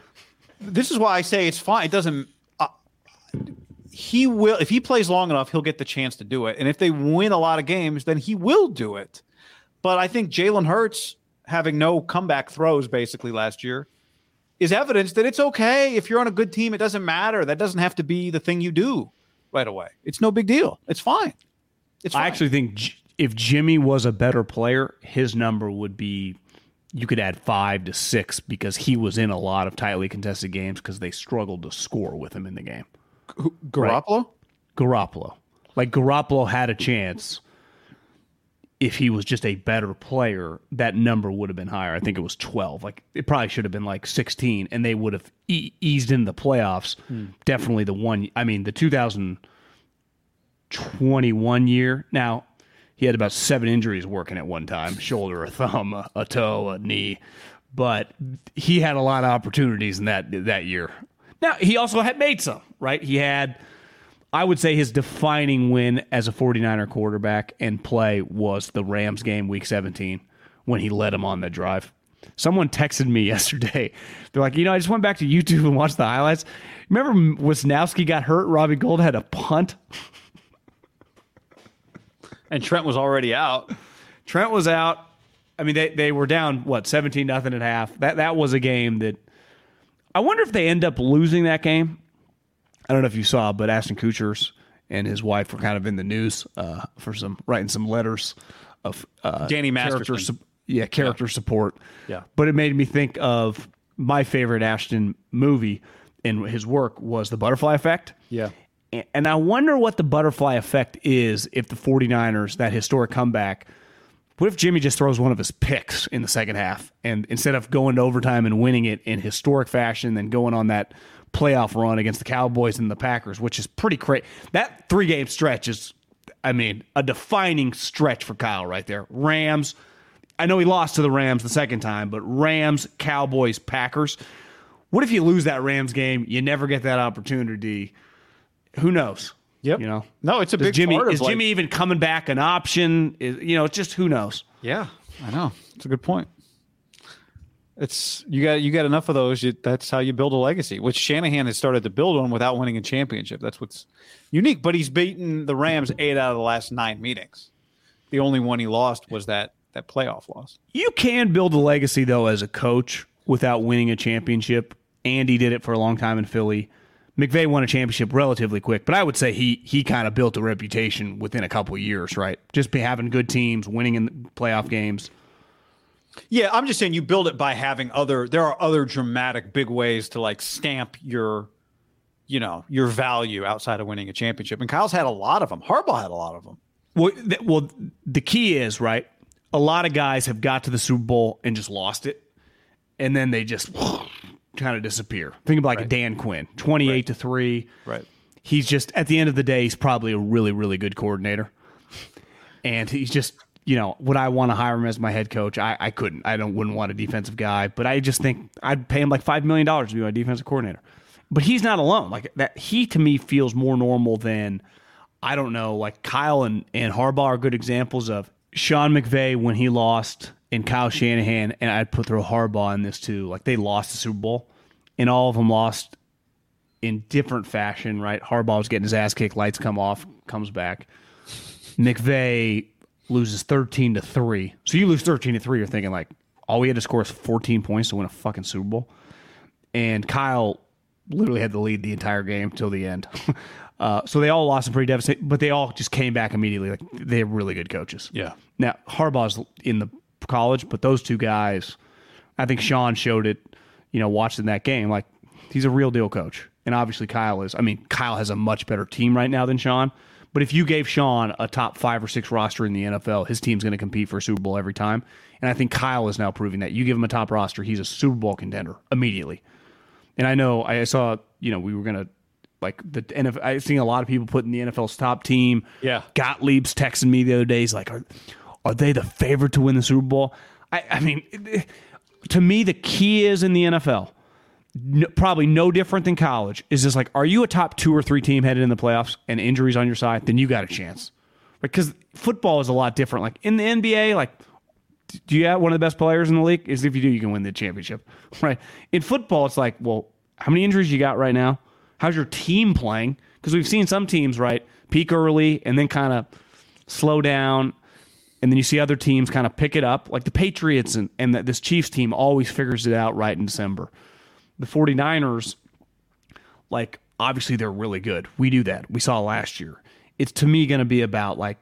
This is why I say it's fine. It doesn't. Uh, he will if he plays long enough, he'll get the chance to do it. And if they win a lot of games, then he will do it. But I think Jalen Hurts having no comeback throws basically last year is evidence that it's okay if you're on a good team. It doesn't matter. That doesn't have to be the thing you do right away. It's no big deal. It's fine. It's fine. I actually think if Jimmy was a better player, his number would be you could add five to six because he was in a lot of tightly contested games because they struggled to score with him in the game. Garoppolo. Garoppolo, like Garoppolo had a chance if he was just a better player, that number would have been higher. I think it was 12. Like it probably should have been like 16, and they would have e- eased in the playoffs. Hmm. Definitely the one. I mean, the 2021 year. Now he had about seven injuries working at one time: shoulder, a thumb, a, a toe, a knee. But he had a lot of opportunities in that that year. Now he also had made some. Right? He had. I would say his defining win as a 49er quarterback and play was the Rams game week 17 when he led them on the drive. Someone texted me yesterday. They're like, you know, I just went back to YouTube and watched the highlights. Remember Wishnowsky got hurt? Robbie Gould had a punt. And Trent was already out. Trent was out. I mean, they, they were down, what, 17 nothing at half. That that was a game that I wonder if they end up losing that game. I don't know if you saw, but Ashton Kutcher's and his wife were kind of in the news uh, for some writing some letters of uh, Danny character, Masterson. su- yeah, character support. Yeah. but it made me think of my favorite Ashton movie and his work was the Butterfly Effect. Yeah. And I wonder what the butterfly effect is if the 49ers, that historic comeback, what if Jimmy just throws one of his picks in the second half and instead of going to overtime and winning it in historic fashion, then going on that playoff run against the Cowboys and the Packers, which is pretty crazy. That three game stretch is, I mean, a defining stretch for Kyle right there. Rams. I know he lost to the Rams the second time, but Rams, Cowboys, Packers. What if you lose that Rams game? You never get that opportunity. Who knows? Yep. You know. No, it's a Does big Jimmy part of, is like- Jimmy even coming back an option? Is you know, it's just who knows. Yeah, I know. It's a good point. It's you got you got enough of those. You, that's how you build a legacy, which Shanahan has started to build on without winning a championship. That's what's unique. But he's beaten the Rams eight out of the last nine meetings. The only one he lost was that that playoff loss. You can build a legacy though as a coach without winning a championship. Andy did it for a long time in Philly. McVay won a championship relatively quick, but I would say he he kind of built a reputation within a couple years, right? Just having good teams, winning in the playoff games. Yeah, I'm just saying you build it by having other. There are other dramatic, big ways to like stamp your, you know, your value outside of winning a championship. And Kyle's had a lot of them. Harbaugh had a lot of them. Well, th- well, the key is right. A lot of guys have got to the Super Bowl and just lost it, and then they just kind of disappear. Think about like Dan Quinn, twenty-eight to three. Right. He's just at the end of the day, he's probably a really, really good coordinator, and he's just you know would I want to hire him as my head coach? I, I couldn't. I don't wouldn't want a defensive guy, but I just think I'd pay him like five million dollars to be my defensive coordinator. But he's not alone. Like that, he to me feels more normal than I don't know, like Kyle and, and Harbaugh are good examples of Sean McVay when he lost and Kyle Shanahan, and I'd put throw Harbaugh in this too. Like they lost the Super Bowl, and all of them lost in different fashion, right? Harbaugh was getting his ass kicked, lights come off, comes back. McVay loses 13 to 3. So you lose 13 to 3, you're thinking like all we had to score is 14 points to win a fucking Super Bowl. And Kyle literally had the lead the entire game till the end. uh, so they all lost and pretty devastating, but they all just came back immediately. Like they're really good coaches. Yeah. Now Harbaugh's in the college, but those two guys, I think Sean showed it. You know, watching that game, like he's a real deal coach, and obviously Kyle is. I mean, Kyle has a much better team right now than Sean. But if you gave Sean a top five or six roster in the NFL, his team's going to compete for a Super Bowl every time. And I think Kyle is now proving that. You give him a top roster, he's a Super Bowl contender immediately. And I know I saw, you know, we were gonna like the NFL. I've seen a lot of people putting the NFL's top team. Yeah. Gottlieb's texting me the other day. He's like, "Are are they the favorite to win the Super Bowl?" I, I mean, to me, the key is in the NFL. No, probably no different than college. Is just like, are you a top two or three team headed in the playoffs and injuries on your side? Then you got a chance. Because football is a lot different. Like in the NBA, like do you have one of the best players in the league? Is if you do, you can win the championship, right? In football, it's like, well, how many injuries you got right now? How's your team playing? Because we've seen some teams right peak early and then kind of slow down, and then you see other teams kind of pick it up. Like the Patriots and, and that this Chiefs team always figures it out right in December. The 49ers, like obviously they're really good. We do that. We saw last year. It's to me going to be about like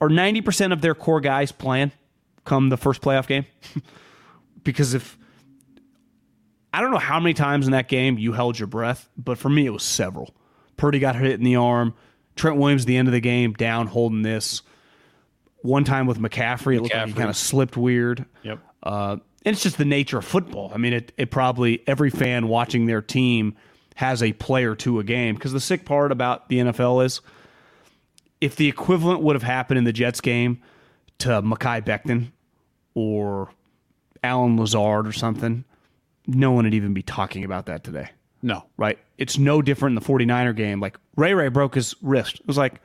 are 90% of their core guys playing come the first playoff game? because if I don't know how many times in that game you held your breath, but for me it was several. Purdy got hit in the arm. Trent Williams at the end of the game down holding this. one time with McCaffrey, it looked like he McCaffrey. kind of slipped weird. Yep. Uh, and it's just the nature of football. I mean, it, it probably every fan watching their team has a play or two a game. Because the sick part about the NFL is if the equivalent would have happened in the Jets game to Mekhi Becton or Allen Lazard or something, no one would even be talking about that today No. right? It's no different in the 49er game. Like Ray Ray broke his wrist. It was like,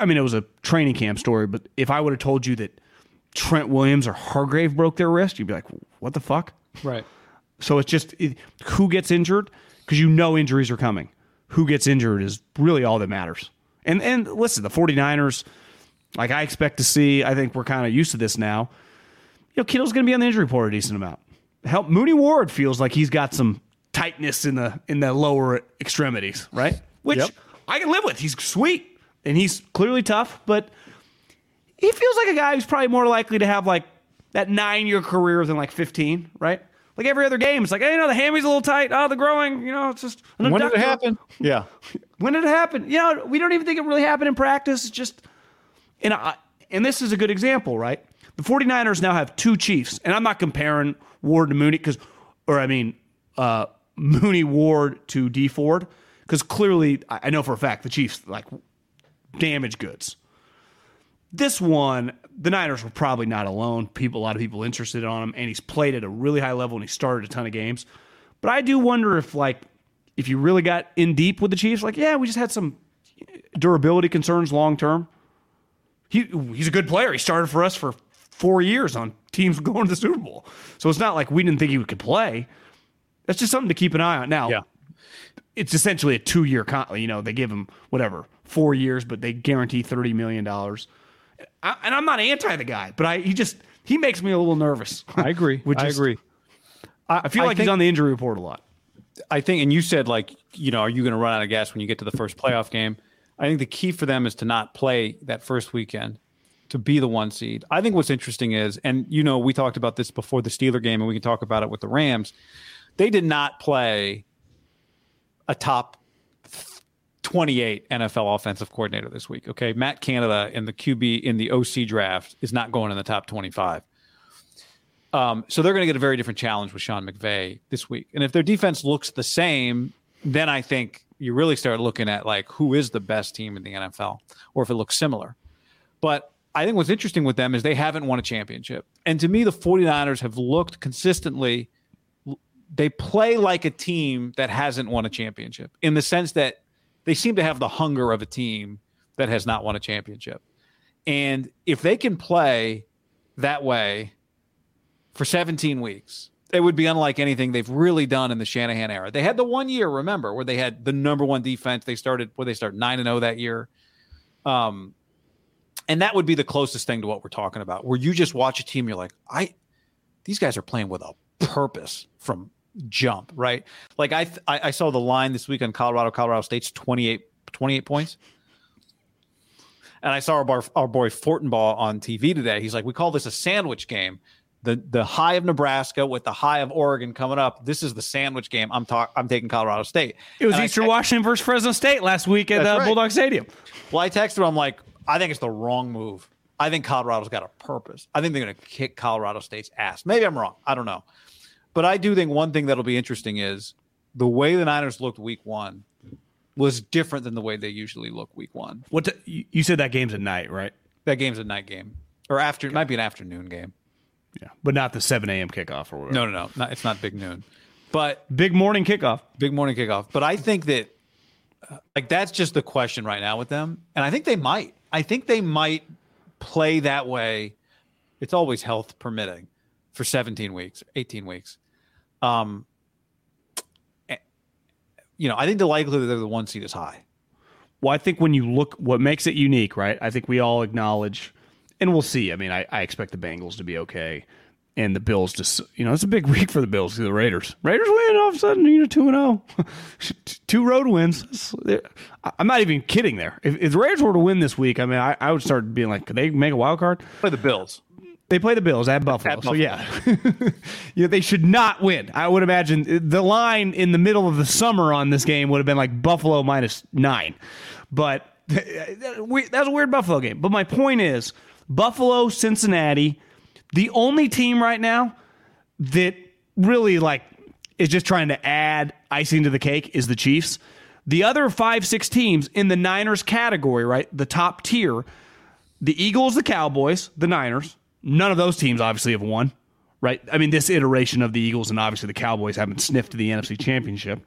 I mean, it was a training camp story, but if I would have told you that Trent Williams or Hargrave broke their wrist, you'd be like, what the fuck? Right. So it's just it, who gets injured because you know injuries are coming. Who gets injured is really all that matters. And and listen, the 49ers, like I expect to see, I think we're kind of used to this now. You know, Kittle's going to be on the injury report a decent amount. Help Mooney Ward feels like he's got some tightness in the in the lower extremities, right? Which Yep. I can live with. He's sweet and he's clearly tough, but he feels like a guy who's probably more likely to have like that nine year career than like 15, right? Like every other game, it's like, hey, you know, the hammy's a little tight. Oh, the growing, you know, it's just. When did it happen? Yeah. When did it happen? You know, we don't even think it really happened in practice. It's just, and I, and this is a good example, right? The 49ers now have two Chiefs, and I'm not comparing Ward to Mooney because, or I mean, uh, Mooney Ward to Dee Ford because clearly I know for a fact the Chiefs like damage goods. This one, the Niners were probably not alone. People, a lot of people interested on him, and he's played at a really high level and he started a ton of games. But I do wonder if, like, if you really got in deep with the Chiefs, like, yeah, we just had some durability concerns long term. He he's a good player. He started for us for four years on teams going to the Super Bowl. So it's not like we didn't think he could play. That's just something to keep an eye on. Now, Yeah. it's essentially a two year con. You know, they give him whatever four years, but they guarantee thirty million dollars. I, and I'm not anti the guy, but I he just he makes me a little nervous. I agree. Which I is- agree. I feel like think, he's on the injury report a lot. I think, and you said like, you know, are you going to run out of gas when you get to the first playoff game? I think the key for them is to not play that first weekend to be the one seed. I think what's interesting is, and you know, we talked about this before the Steeler game, and we can talk about it with the Rams. They did not play a top 28 NFL offensive coordinator this week. Okay, Matt Canada in the QB in the OC draft is not going in the top 25. Um, so they're going to get a very different challenge with Sean McVay this week. And if their defense looks the same, then I think you really start looking at like who is the best team in the NFL, or if it looks similar. But I think what's interesting with them is they haven't won a championship. And to me, the 49ers have looked consistently, they play like a team that hasn't won a championship in the sense that they seem to have the hunger of a team that has not won a championship. And if they can play that way for 17 weeks, it would be unlike anything they've really done in the Shanahan era. They had the one year, remember, where they had the number one defense. They started where they start 9 and 0 that year. Um and that would be the closest thing to what we're talking about, where you just watch a team, you're like, I these guys are playing with a purpose from jump, right? Like I th- I, I saw the line this week on Colorado, Colorado State's 28, 28 points. And I saw our, bar, our boy Fortenbaugh on TV today. He's like, we call this a sandwich game. The the high of Nebraska with the high of Oregon coming up. This is the sandwich game. I'm talk I'm taking Colorado State. It was And Eastern te- Washington versus Fresno State last week at uh, right. Bulldog Stadium. Well, I texted him. I'm like, I think it's the wrong move. I think Colorado's got a purpose. I think they're going to kick Colorado State's ass. Maybe I'm wrong. I don't know. But I do think one thing that'll be interesting is the way the Niners looked week one was different than the way they usually look week one. What t- you- said that game's at night, right? That game's a night game or after. It might be an afternoon game. Yeah, but not the seven a.m. kickoff or whatever. No, no, no. Not, it's not big noon. But big morning kickoff. big morning kickoff. But I think that uh, like that's just the question right now with them, and I think they might. I think they might play that way. It's always health permitting for 17 weeks, 18 weeks. Um, eh, you know, I think the likelihood that they're the one seed is high. Well, I think when you look, what makes it unique, right? I think we all acknowledge, and we'll see. I mean, I, I expect the Bengals to be okay, and the Bills just, you know, it's a big week for the Bills. The Raiders, Raiders win all of a sudden, you know, two and zero, two road wins. I'm not even kidding. There, if, if the Raiders were to win this week, I mean, I, I would start being like, could they make a wild card? Play the Bills. They play the Bills at Buffalo. At So yeah. yeah, they should not win. I would imagine the line in the middle of the summer on this game would have been like Buffalo minus nine. But that was a weird Buffalo game. But my point is, Buffalo, Cincinnati, the only team right now that really like is just trying to add icing to the cake is the Chiefs. The other five, six teams in the Niners category, right? The top tier, the Eagles, the Cowboys, the Niners. None of those teams obviously have won, right? I mean, this iteration of the Eagles and obviously the Cowboys haven't sniffed the NFC Championship.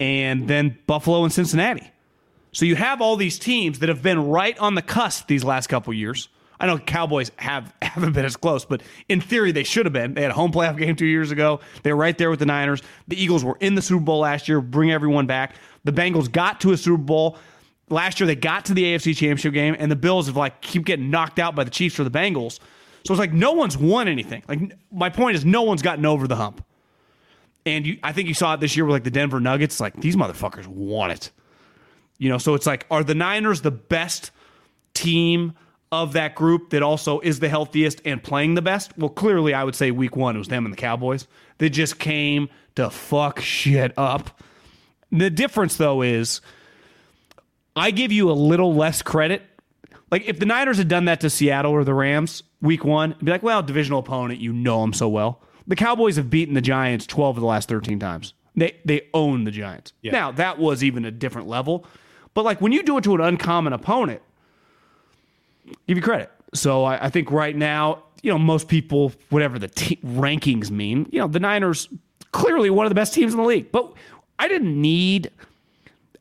And then Buffalo and Cincinnati. So you have all these teams that have been right on the cusp these last couple years. I know Cowboys have haven't been as close, but in theory they should have been. They had a home playoff game two years ago. They were right there with the Niners. The Eagles were in the Super Bowl last year, bring everyone back. The Bengals got to a Super Bowl last year. They got to the AFC Championship game, and the Bills have like keep getting knocked out by the Chiefs or the Bengals. So it's like no one's won anything. Like my point is, no one's gotten over the hump. And you, I think you saw it this year with like the Denver Nuggets. Like these motherfuckers won it. You know, so it's like, are the Niners the best team of that group that also is the healthiest and playing the best? Well, clearly, I would say week one it was them and the Cowboys. They just came to fuck shit up. The difference, though, is I give you a little less credit. Like, if the Niners had done that to Seattle or the Rams week one, be like, well, divisional opponent, you know them so well. The Cowboys have beaten the Giants 12 of the last 13 times. They, they own the Giants. Yeah. Now, that was even a different level. But, like, when you do it to an uncommon opponent, give you credit. So I, I think right now, you know, most people, whatever the rankings mean, you know, the Niners clearly one of the best teams in the league. But I didn't need.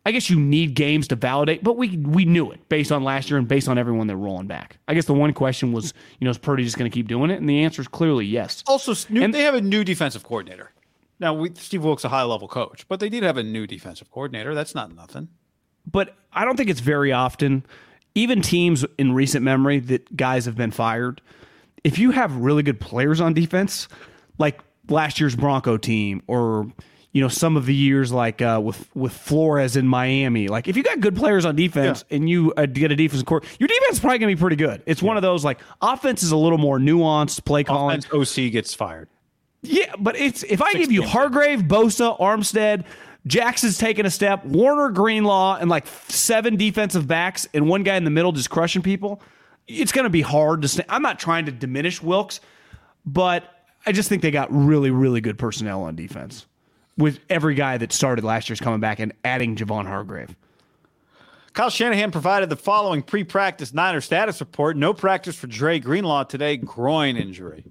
I guess you need games to validate, but we we knew it based on last year and based on everyone they're rolling back. I guess the one question was, you know, is Purdy just going to keep doing it? And the answer is clearly yes. Also, new, And- they have a new defensive coordinator. Now, we, Steve Wilks a high level coach, but they did have a new defensive coordinator. That's not nothing. but I don't think it's very often. Even teams in recent memory that guys have been fired, if you have really good players on defense, like last year's Bronco team, or you know some of the years like uh, with with Flores in Miami, like if you got good players on defense and you uh, get a defensive court, your defense is probably gonna be pretty good. It's one of those like offense is a little more nuanced play calling. Offense OC gets fired. Yeah, but it's if I give you Hargrave, Bosa, Armstead, Jackson's taking a step, Warner, Greenlaw, and like seven defensive backs, and one guy in the middle just crushing people. It's going to be hard to. Stay. I'm not trying to diminish Wilks, but I just think they got really, really good personnel on defense with every guy that started last year's coming back and adding Javon Hargrave. Kyle Shanahan provided the following pre practice Niner status report. No practice for Dre Greenlaw today, groin injury.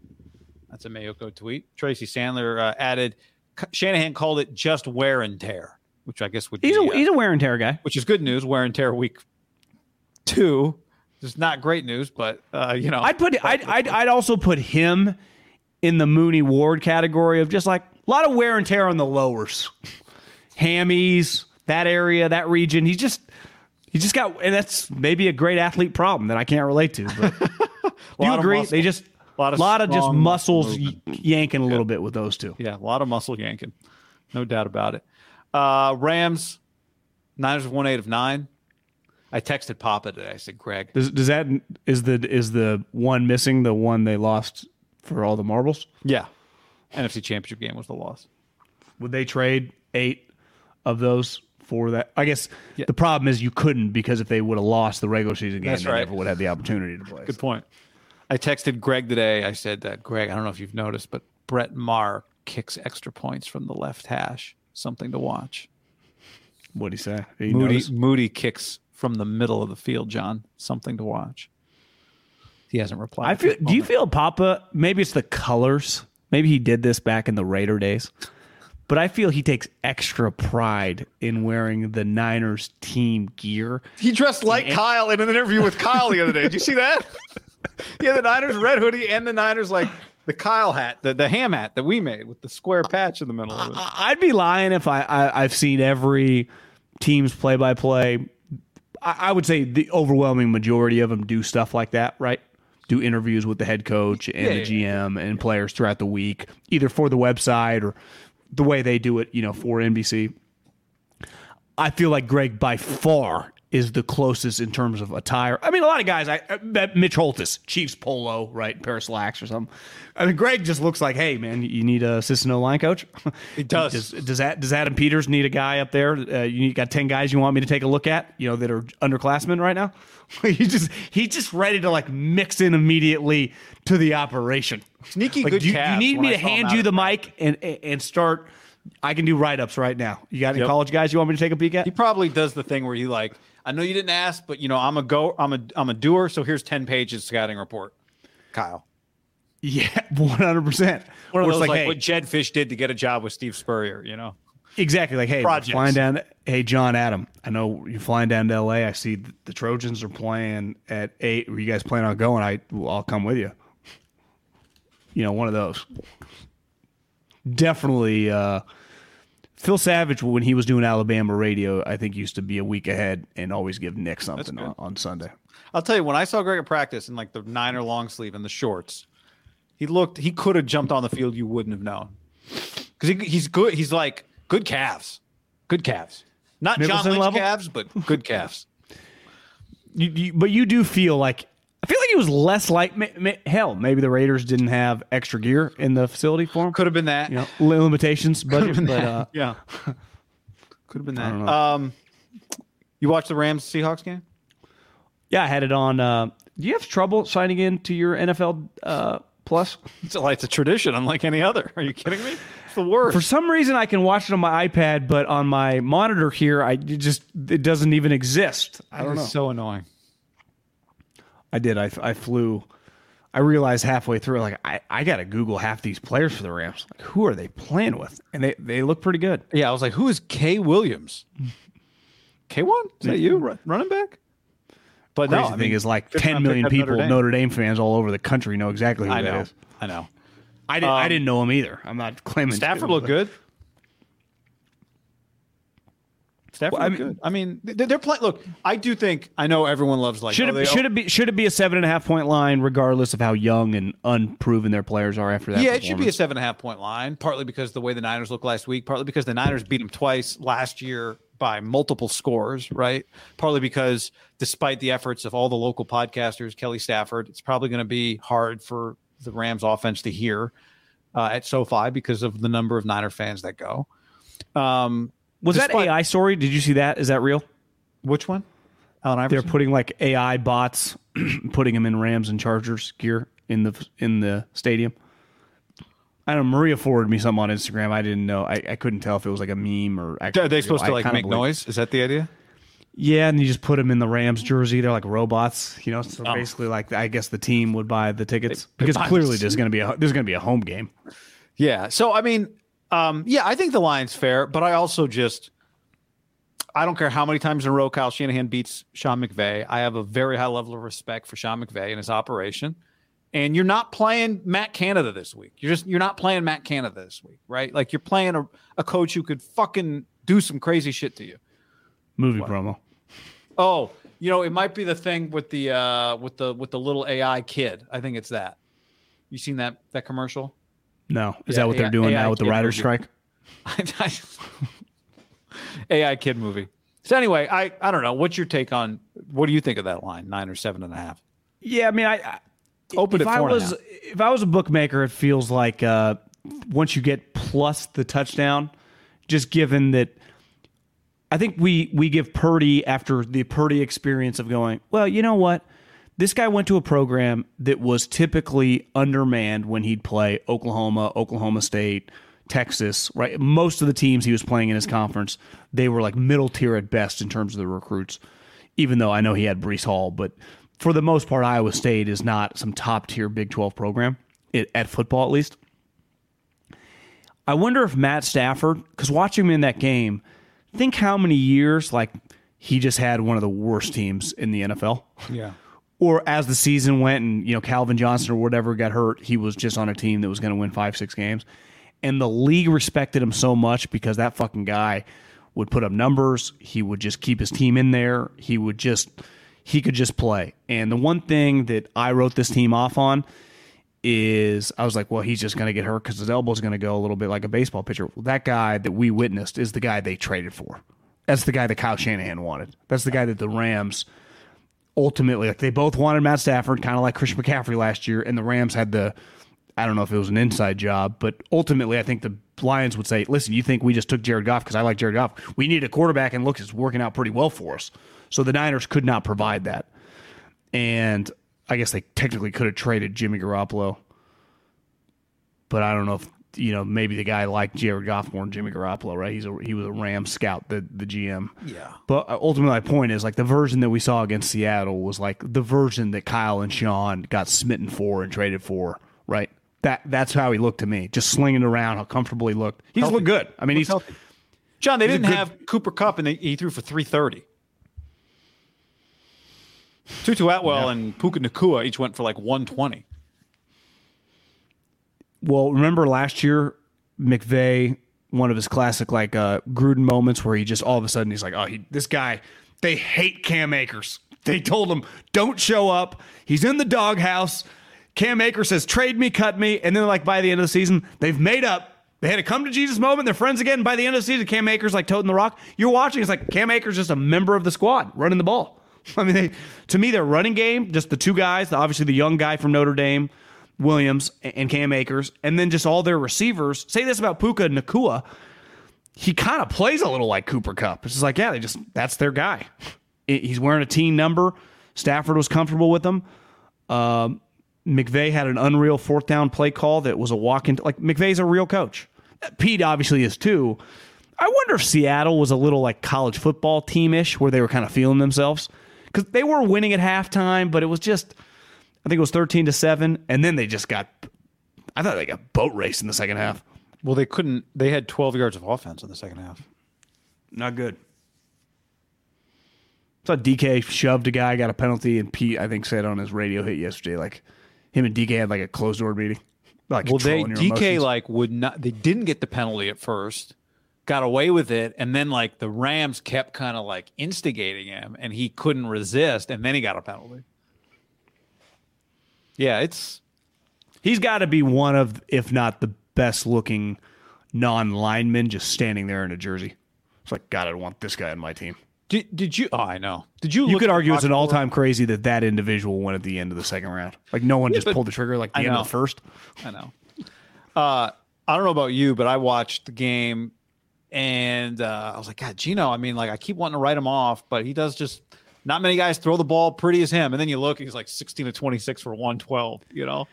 That's a Maiocco tweet. Tracy Sandler uh, added Shanahan called it just wear and tear, which I guess would He's be, a uh, he's a wear and tear guy. which is good news. Wear and tear week two. It's not great news, but uh, you know, I'd put I'd, I'd I'd also put him in the Mooney Ward category of just like a lot of wear and tear on the lowers, hammies, that area, that region. He's just he just got, and that's maybe a great athlete problem that I can't relate to. But do you agree? They just a lot of lot of just muscles y- yanking a little bit with those two. yeah, a lot of muscle yanking, no doubt about it. Uh, Rams, Niners won eight of nine. I texted Papa today. I said, Greg, Does, does that is the is the one missing the one they lost for all the marbles? yeah, NFC Championship game was the loss. Would they trade eight of those for that? I guess Yeah. the problem is you couldn't because if they would have lost the regular season game, That's they right. never would have the opportunity to play. Good point. I texted Greg today. I said that Greg, I don't know if you've noticed, but Brett Maher kicks extra points from the left hash. Something to watch. What do you say? Did Moody notice? Moody kicks from the middle of the field. John, something to watch. He hasn't replied. I feel. Do you feel Papa? Maybe it's the colors. Maybe he did this back in the Raider days. But I feel he takes extra pride in wearing the Niners team gear. He dressed like Kyle in an interview with Kyle the other day. Did you see that? yeah, the Niners red hoodie and the Niners like the Kyle hat, the, the ham hat that we made with the square patch in the middle of it. I'd be lying if I, I I've seen every team's play by play. I would say the overwhelming majority of them do stuff like that, right? Do interviews with the head coach and the GM and players throughout the week, either for the website or the way they do it, you know, for NBC. I feel like Greg by far is the closest in terms of attire. I mean, a lot of guys. I, I Mitch Holthus, Chiefs polo, right, pair of slacks or something. I mean, Greg just looks like, hey man, you need a assistant O line coach. He does. does. Does that does Adam Peters need a guy up there? Uh, you got ten guys you want me to take a look at, you know, that are underclassmen right now. he just he's just ready to like mix in immediately to the operation. Sneaky Like, good you, you need me I to hand you the mic and and start. I can do write ups right now. You got any Yep. college guys you want me to take a peek at? He probably does the thing where he like, I know you didn't ask, but you know, I'm a go, I'm a, I'm a doer. So here's ten pages scouting report. Kyle, Yeah, one hundred percent. one of those it's like, hey, what Jedd Fisch did to get a job with Steve Spurrier. You know, exactly like hey, Projects. flying down. Hey, John Adam, I know you're flying down to L.A. I see the Trojans are playing at eight. Were you guys planning on going? I I'll come with you. You know, one of those. Definitely. Uh, Phil Savage, when he was doing Alabama radio, I think used to be a week ahead and always give Nick something on, on Sunday. I'll tell you when I saw Greg at practice in like the Niner long sleeve and the shorts, he looked, he could have jumped on the field. You wouldn't have known because he, he's good. He's like good calves, good calves, not John Nicholson Lynch level? calves, but good calves. You, you, but you do feel like I feel like it was less like ma- ma- hell. Maybe the Raiders didn't have extra gear in the facility for him. Could have been that. you know, limitations budget, but uh, yeah, could have been that. Um, you watched the Rams Seahawks game? yeah, I had it on. Uh, do you have trouble signing in to your NFL uh, Plus? It's like it's a tradition, unlike any other. Are you kidding me? It's the worst. For some reason, I can watch it on my iPad, but on my monitor here, I it just it doesn't even exist. I don't know. So annoying. I did. I, I flew. I realized halfway through, like I, I got to Google half these players for the Rams. Like, who are they playing with? And they, they look pretty good. Yeah, I was like, who is K Williams? K one? Is that you mm-hmm. Run- running back? But Crazy no, I thing mean, is like fifth 10 round million pick at people, Notre Notre Dame. Dame. fans all over the country know exactly who I that know. is. I know. I didn't. I Um, didn't know him either. I'm not claiming Stafford to, looked good. Stafford Well, I looked mean- good. I mean, they're, they're playing. Look, I do think I know everyone loves like. Should oh, it they- should it be should it be a seven and a half point line regardless of how young and unproven their players are after that? yeah, it should be a seven and a half point line. Partly because the way the Niners looked last week. Partly because the Niners beat them twice last year by multiple scores. Right. Partly because despite the efforts of all the local podcasters, Kelly Stafford, it's probably going to be hard for the Rams offense to hear uh, at SoFi because of the number of Niner fans that go. Um, Was that AI story? Did you see that? Is that real? Which one? Allen They're putting like AI bots, putting them in Rams and Chargers gear in the in the stadium. I don't know. Maria forwarded me something on Instagram. I didn't know. I, I couldn't tell if it was like a meme or. Actually Are they supposed to like make noise? Is that the idea? Yeah, and you just put them in the Rams jersey. They're like robots, you know. So Oh. basically, like I guess the team would buy the tickets They- they because buy clearly the there's going to be a there's going to be a home game. Yeah. So I mean, um, yeah, I think the line's fair, but I also just I don't care how many times in a row Kyle Shanahan beats Sean McVay. I have a very high level of respect for Sean McVay and his operation. And you're not playing Matt Canada this week. You're just you're not playing Matt Canada this week, right? Like you're playing a, a coach who could fucking do some crazy shit to you. Movie promo. Oh, you know, it might be the thing with the uh with the with the little AI kid. I think it's that. You seen that that commercial? No, is Yeah, that what they're AI doing now with the writer's movie. strike? AI kid movie. So anyway, I I don't know. What's your take on what do you think of that line? Nine or seven and a half? Yeah, I mean, I, I Open if I four and a was if I was a bookmaker, it feels like uh, once you get plus the touchdown, just given that. I think we we give Purdy after the Purdy experience of going. Well, you know what? This guy went to a program that was typically undermanned when he'd play Oklahoma, Oklahoma State, Texas. Right, most of the teams he was playing in his conference, they were like middle tier at best in terms of the recruits. Even though I know he had Breece Hall, but for the most part, Iowa State is not some top tier Big Twelve program it, at football, at least. I wonder if Matt Stafford, because watching him in that game, think how many years like he just had one of the worst teams in the NFL. Yeah. Or as the season went and, you know, Calvin Johnson or whatever got hurt, he was just on a team that was going to win five, six games. And the league respected him so much because that fucking guy would put up numbers. He would just keep his team in there. He would just, he could just play. And the one thing that I wrote this team off on is I was like, well, he's just going to get hurt because his elbow's going to go a little bit like a baseball pitcher. Well, that guy that we witnessed is the guy they traded for. That's the guy that Kyle Shanahan wanted. That's the guy that the Rams ultimately like they both wanted Matt Stafford, kind of like Christian McCaffrey last year, and the Rams had the I don't know if it was an inside job, but ultimately I think the Lions would say, "Listen, you think we just took Jared Goff because I like Jared Goff? We need a quarterback, and look, it's working out pretty well for us." So the Niners could not provide that, and I guess they technically could have traded Jimmy Garoppolo, but I don't know if you know maybe the guy liked Jared Goff more than Jimmy Garoppolo, right? He's a he was a Ram scout, the the GM. Yeah. But uh, ultimately, my point is like the version that we saw against Seattle was like the version that Kyle and Sean got smitten for and traded for, right? That that's how he looked to me, just slinging around, how comfortable he looked. He's Healthy. looked good. I mean, he's healthy. John, they He's didn't good- have Cooper Kupp, and they, he threw for three thirty. Tutu Atwell and Puka Nacua each went for like one twenty. Well, remember last year, McVay, one of his classic like uh, Gruden moments where he just all of a sudden he's like, oh, he, this guy, they hate Cam Akers. They told him don't show up. He's in the doghouse. Cam Akers says trade me, cut me, and then like by the end of the season, they've made up. They had a come to Jesus moment. They're friends again. By the end of the season, Cam Akers like toting the rock. You're watching. It's like Cam Akers just a member of the squad running the ball. I mean, they, to me, their running game, just the two guys, obviously the young guy from Notre Dame, Williams, and Cam Akers, and then just all their receivers. Say this about Puka Nacua. He kind of plays a little like Cooper Kupp. It's just like, yeah, they just that's their guy. He's wearing a team number. Stafford was comfortable with him. Um, McVay had an unreal fourth down play call that was a walk into like McVay's a real coach. Pete obviously is too. I wonder if Seattle was a little like college football teamish where they were kind of feeling themselves because they were winning at halftime, but it was just I think it was thirteen to seven, and then they just got. I thought they got boat raced in the second half. Well, they couldn't. They had twelve yards of offense in the second half. Not good. I So DK shoved a guy, got a penalty, and Pete I think said on his radio hit yesterday like him and DK had like a closed door meeting. Like Well, they DK emotions. like would not. They didn't get the penalty at first, got away with it, and then like the Rams kept kind of like instigating him, and he couldn't resist, and then he got a penalty. Yeah, it's He's got to be one of, if not the best looking non lineman just standing there in a jersey. It's like, God, I don't want this guy on my team. Did, did you? Oh, I know. Did you? You could argue it's an all time crazy that that individual went at the end of the second round. Like, no one just pulled the trigger like the I end know. of the first. I know. Uh, I don't know about you, but I watched the game, and uh, I was like, God, Gino. I mean, like, I keep wanting to write him off, but he does just. Not many guys throw the ball pretty as him, and then you look, he's like sixteen to twenty six for one twelve. You know,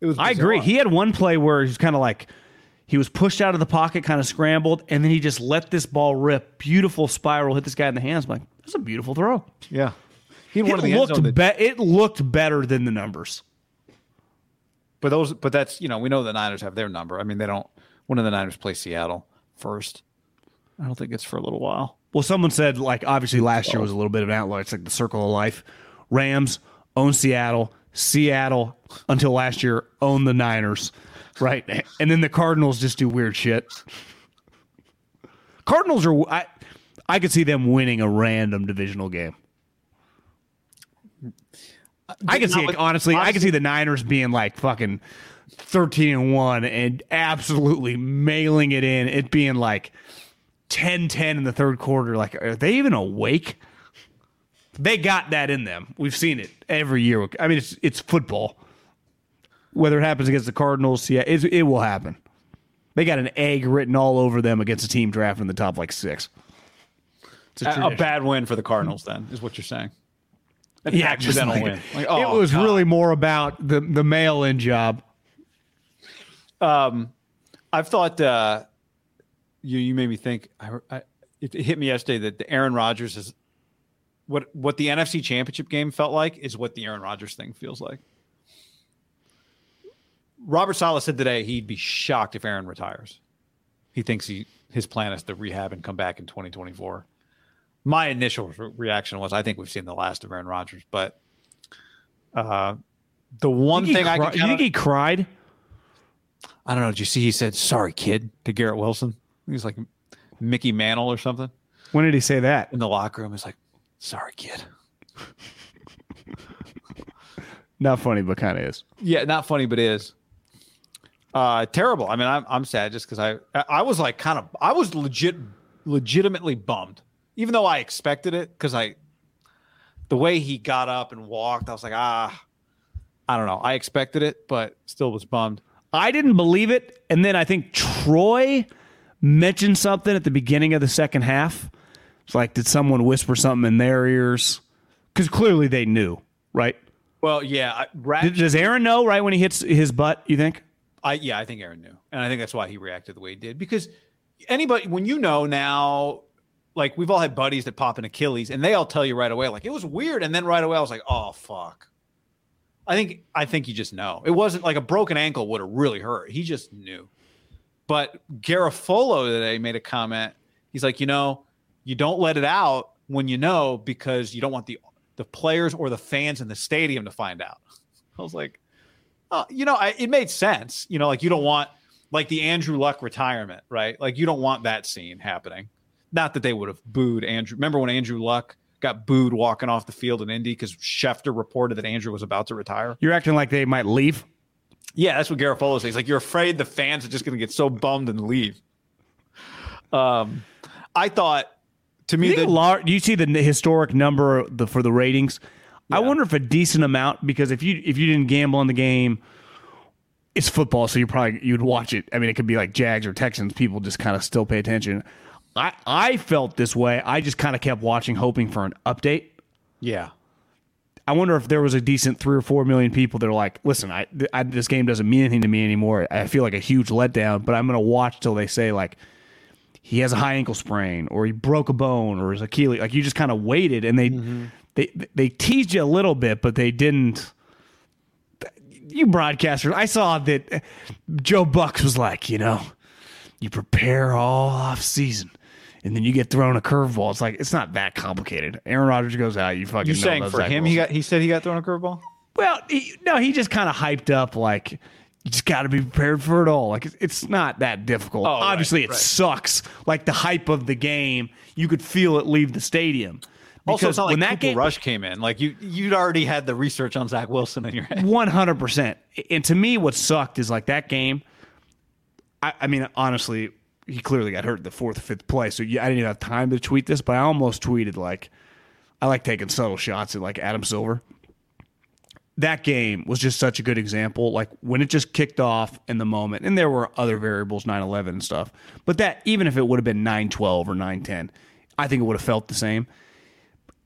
it was. I agree. He had one play where he was kind of like he was pushed out of the pocket, kind of scrambled, and then he just let this ball rip. Beautiful spiral, hit this guy in the hands. I'm like, that's a beautiful throw. yeah. He had It one of the end zone looked, that- be- it looked better than the numbers. But those, but that's you know, we know the Niners have their number. I mean, they don't. one of the Niners play Seattle first? I don't think it's for a little while. Well, someone said like obviously last year was a little bit of an outlier. It's like the circle of life. Rams own Seattle. Seattle until last year owned the Niners, right? And then the Cardinals just do weird shit. Cardinals are I I could see them winning a random divisional game. I could see it, honestly. I could see the Niners being like fucking thirteen and one and absolutely mailing it in. It being like 10-10 in the third quarter. Like, are they even awake? They got that in them. We've seen it every year. I mean, it's it's football. Whether it happens against the Cardinals, yeah, it, it will happen. They got an egg written all over them against a team drafted in the top like six. It's a, A, a bad win for the Cardinals, then, is what you're saying. An yeah, accidental like- win. Like, it oh, was God. really more about the the mail in job. Um, I've thought uh, you you made me think. I, I, it, it hit me yesterday that the Aaron Rodgers is what what the NFC Championship game felt like is what the Aaron Rodgers thing feels like. Robert Saleh said today he'd be shocked if Aaron retires. He thinks he his plan is to rehab and come back in 2024. My initial re- reaction was I think we've seen the last of Aaron Rodgers, but uh, the one thing think, I cri- can you think he cried? I don't know. Did you see he said sorry, kid, to Garrett Wilson? He's like Mickey Mantle or something When did he say that? in the locker room. He's like, sorry, kid. Not funny, but kind of is. Yeah, not funny, but is. Uh, terrible. I mean, I'm I'm sad just because I I was like kind of I was legit legitimately bummed even though I expected it because I, the way he got up and walked, I was like, ah, I don't know. I expected it, but still was bummed. I didn't believe it. And then I think Troy mentioned something at the beginning of the second half. It's like, did someone whisper something in their ears? Because clearly they knew, right? Well, yeah. Does Aaron know right when he hits his butt, you think? I yeah, I think Aaron knew, and I think that's why he reacted the way he did. Because anybody, when you know now, like we've all had buddies that pop an Achilles, and they all tell you right away, like it was weird, and then right away I was like, oh fuck. I think I think you just know it wasn't like a broken ankle would have really hurt. He just knew. But Garafolo today made a comment. He's like, you know, you don't let it out when you know because you don't want the the players or the fans in the stadium to find out. I was like, oh, you know, I, it made sense. You know, like you don't want like the Andrew Luck retirement, right? Like you don't want that scene happening. Not that they would have booed Andrew. Remember when Andrew Luck got booed walking off the field in Indy because Schefter reported that Andrew was about to retire? You're acting like they might leave. Yeah, that's what Garafolo says. Like, you're afraid the fans are just going to get so bummed and leave. Um, I thought to me, You, the, lar- you see the historic number the, for the ratings? I wonder if a decent amount because if you if you didn't gamble on the game, it's football, so you probably you'd watch it. I mean, it could be like Jags or Texans. People just kind of still pay attention. I I felt this way. I just kind of kept watching, hoping for an update. yeah, I wonder if there was a decent three or four million people that are like, listen, I, I this game doesn't mean anything to me anymore. I feel like a huge letdown, but I'm going to watch till they say like he has a high ankle sprain or he broke a bone or his Achilles. Like you just kind of waited and they mm-hmm. they they teased you a little bit, but they didn't. You broadcasters, I saw that Joe Bucks was like, you know, you prepare all off season. And then you get thrown a curveball. It's like it's not that complicated. Aaron Rodgers goes out. You fucking. you're know saying for him, he got he said he got thrown a curveball. Well, he, no, he just kind of hyped up like you just got to be prepared for it all. Like it's, it's not that difficult. Oh, right, Obviously, it right. sucks. Like the hype of the game, you could feel it leave the stadium. Also, it's not like when that game, Rush came in. Like you, you'd already had the research on Zach Wilson in your head. one hundred percent. And to me, what sucked is like that game. I, I mean, honestly, he clearly got hurt in the fourth fifth play, so yeah, I didn't even have time to tweet this, but I almost tweeted like, I like taking subtle shots at like Adam Silver. That game was just such a good example. Like when it just kicked off in the moment, and there were other variables, 9 11 and stuff, but that even if it would have been 9 12 or 9 10, I think it would have felt the same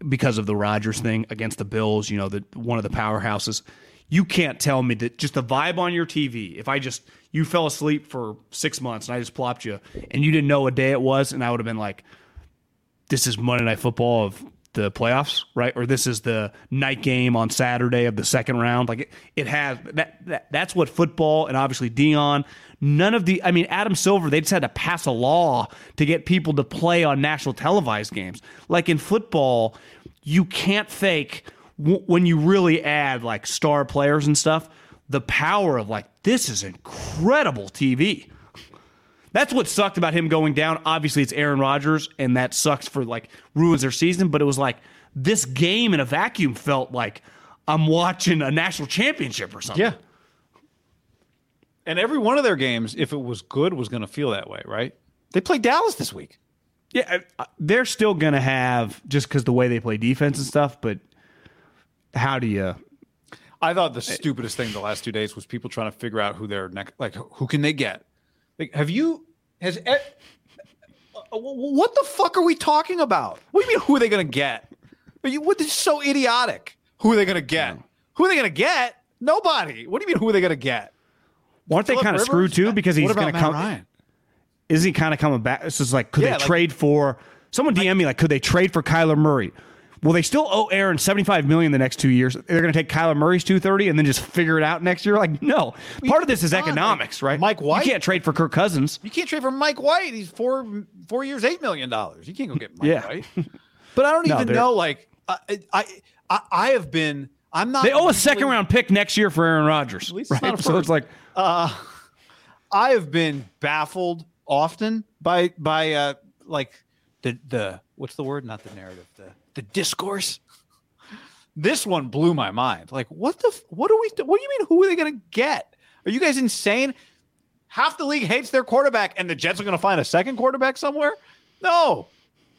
because of the Rodgers thing against the Bills, you know, the one of the powerhouses. You can't tell me that just the vibe on your TV. If I just you fell asleep for six months and I just plopped you and you didn't know what day it was, and I would have been like, "This is Monday Night Football of the playoffs, right? Or this is the night game on Saturday of the second round." Like it, it has that, that. That's what football and obviously Dion. None of the. I mean, Adam Silver. They just had to pass a law to get people to play on national televised games. Like in football, you can't fake w- when you really add like star players and stuff. The power of like this is incredible TV. That's what sucked about him going down. Obviously, it's Aaron Rodgers, and that sucks for like ruins their season. But it was like this game in a vacuum felt like I'm watching a national championship or something. Yeah. And every one of their games, if it was good, was going to feel that way, right? They play Dallas this week. Yeah, they're still gonna have just because the way they play defense and stuff. But how do you? I thought the stupidest thing the last two days was people trying to figure out who their next, like, who can they get? Like, have you, has, uh, what the fuck are we talking about? What do you mean, who are they going to get? Are you, what is so idiotic? Who are they going to get? Who are they going to get? Nobody. What do you mean, who are they going to get? Aren't they kind of screwed too? Because he's going to come. Ryan? Isn't he kind of coming back? It's just like, could Yeah, they like- trade for? Someone DM me like, could they trade for Kyler Murray? Well, they still owe Aaron seventy five million the next two years. They're going to take Kyler Murray's two thirty and then just figure it out next year. Like, no. Part of this is economics, right? Mike White? You can't trade for Kirk Cousins. You can't trade for Mike White. He's four four years, eight million dollars. You can't go get Mike Yeah. White. But I don't No, even know. Like I, I, I, I have been. I'm not. They owe a second round pick next year for Aaron Rodgers. At least it's right? not a So it's like, I have been baffled often by by uh like the the what's the word? Not the narrative. The the discourse. This one blew my mind. Like, what the? f- What do we? What do you mean? Who are they going to get? Are you guys insane? Half the league hates their quarterback, and the Jets are going to find a second quarterback somewhere. No,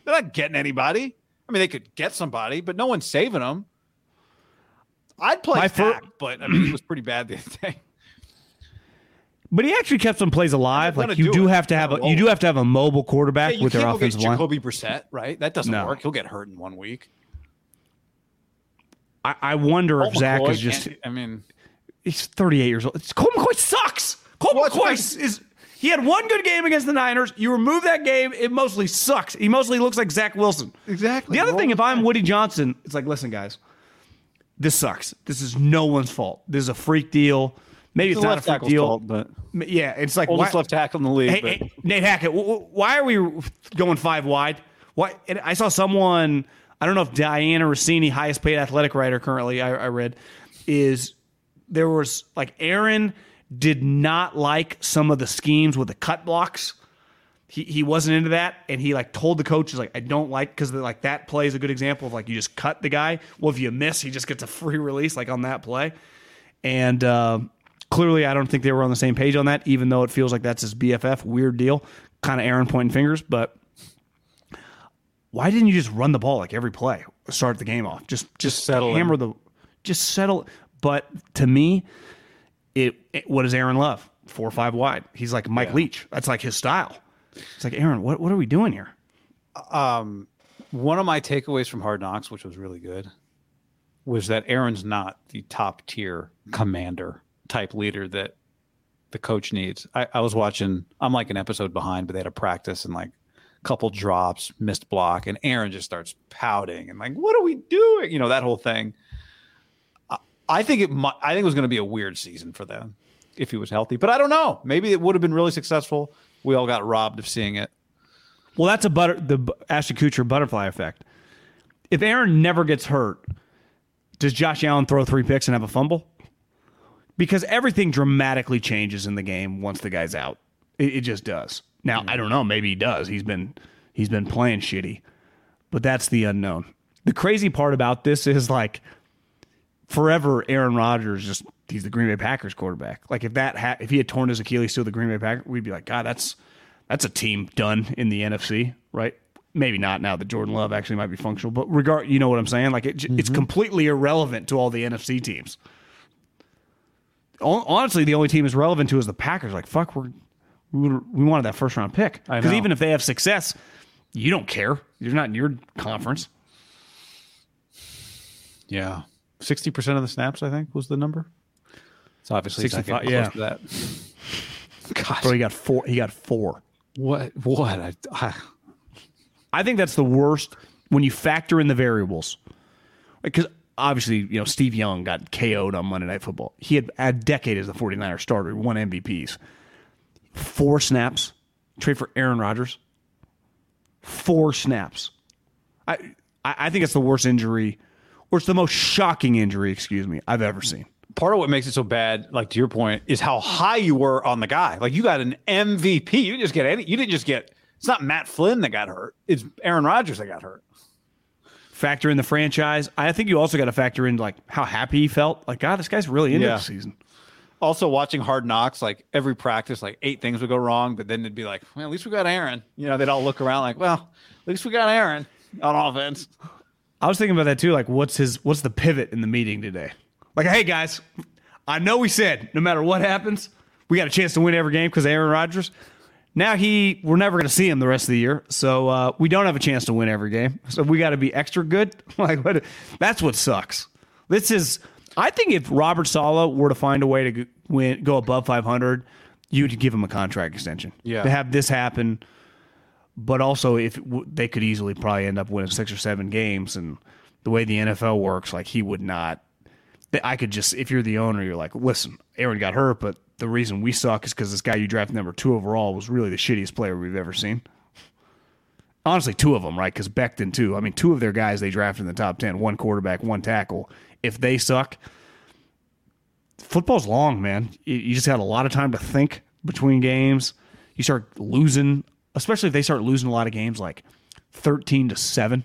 They're not getting anybody. I mean, they could get somebody, but no one's saving them. I'd play My fir- but I mean, he was pretty bad the other day. But he actually kept some plays alive. Like you do do have to have a you do have to have a mobile quarterback you with their can't go get offensive line. Jacoby Brissett, right? That doesn't No. work. He'll get hurt in one week. I, I wonder if Colt Zach McCoy is just I mean, he's 38 years old. It's, Colt McCoy sucks. Colt What's McCoy is, is he had one good game against the Niners. You remove that game, it mostly sucks. He mostly looks like Zach Wilson. Exactly. The other Roll thing, if I'm Woody Johnson, it's like, listen, guys, this sucks. This is no one's fault. This is a freak deal. Maybe it's, the not a tackle's deal. fault, but Yeah, it's like oldest why- left tackle in the league. Hey, hey, Nate Hackett, why are we going five wide? Why? And I saw someone. I don't know if Dianna Russini, highest paid athletic writer currently, I, I read, is there was like Aaron did not like some of the schemes with the cut blocks. He, he wasn't into that, and he like told the coaches like I don't like because like that play is a good example of like you just cut the guy. Well, if you miss, he just gets a free release like on that play, and uh, clearly I don't think they were on the same page on that. Even though it feels like that's his BFF, weird deal, kind of Aaron pointing fingers. But why didn't you just run the ball like every play, start the game off, just just, settle in. hammer the, just settle. But to me, it, it what does Aaron love? Four or five wide. He's like Mike Leach. That's like his style. It's like Aaron, what what are we doing here? um, one of my takeaways from Hard Knocks, which was really good, was that Aaron's not the top tier commander type leader that the coach needs. I, I was watching. I'm like an episode behind, but they had a practice and like a couple drops, missed block, and Aaron just starts pouting and like, "What are we doing?" You know that whole thing. I, I think it. mi- I think it was going to be a weird season for them if he was healthy, but I don't know. Maybe it would have been really successful. We all got robbed of seeing it. Well, that's a butter the Ashton Kutcher butterfly effect. If Aaron never gets hurt, does Josh Allen throw three picks and have a fumble? Because everything dramatically changes in the game once the guy's out. It, it just does. Now I don't know. Maybe he does. He's been he's been playing shitty, but that's the unknown. The crazy part about this is like forever Aaron Rodgers just he's the Green Bay Packers quarterback. Like if that ha- if he had torn his Achilles to the Green Bay Packers, we'd be like, God, that's that's a team done in the NFC, right? Maybe not now that Jordan Love actually might be functional, but regard, you know what I'm saying? Like it, it's mm-hmm. completely irrelevant to all the NFC teams. Hon- Honestly, the only team is relevant to is the Packers. Like fuck, we're we we wanted that first round pick because even if they have success, you don't care. You're not in your conference. Yeah. 60% of the snaps, I think, was the number. It's obviously 65, second, yeah. close to that. Gosh, Bro, he got four. He got four. what? What? I, I, I think that's the worst when you factor in the variables. Because obviously, you know, Steve Young got KO'd on Monday Night Football. He had a decade as the 49er starter, won MVPs. Four snaps, trade for Aaron Rodgers. Four snaps. I, I I think it's the worst injury, or it's the most shocking injury, excuse me, I've ever seen. part of what makes it so bad, like to your point, is how high you were on the guy. Like you got an MVP. You didn't just get any. You didn't just get. It's not Matt Flynn that got hurt. It's Aaron Rodgers that got hurt. Factor in the franchise. I think you also got to factor in like how happy he felt. Like, God, this guy's really into Yeah. the season. Also, watching Hard Knocks, like every practice, like eight things would go wrong, but then it'd be like, well, at least we got Aaron. You know, they'd all look around like, well, at least we got Aaron on offense. I was thinking about that too. Like, what's his what's the pivot in the meeting today? Like, hey guys, I know we said no matter what happens, we got a chance to win every game because Aaron Rodgers. Now he, we're never going to see him the rest of the year, so uh, we don't have a chance to win every game. So we got to be extra good. like, what? That's what sucks. This is. I think if Robert Saleh were to find a way to go- win, go above 500, you'd give him a contract extension. Yeah. To have this happen, but also if they could easily probably end up winning six or seven games and the way the NFL works like he would not I could just if you're the owner you're like listen Aaron got hurt but the reason we suck is because this guy you drafted number two overall was really the shittiest player we've ever seen honestly two of them right because Becton too I mean two of their guys they drafted in the top 10 one quarterback one tackle if they suck football's long, man. You, just got a lot of time to think between games. You start losing, especially if they start losing a lot of games, like thirteen to seven.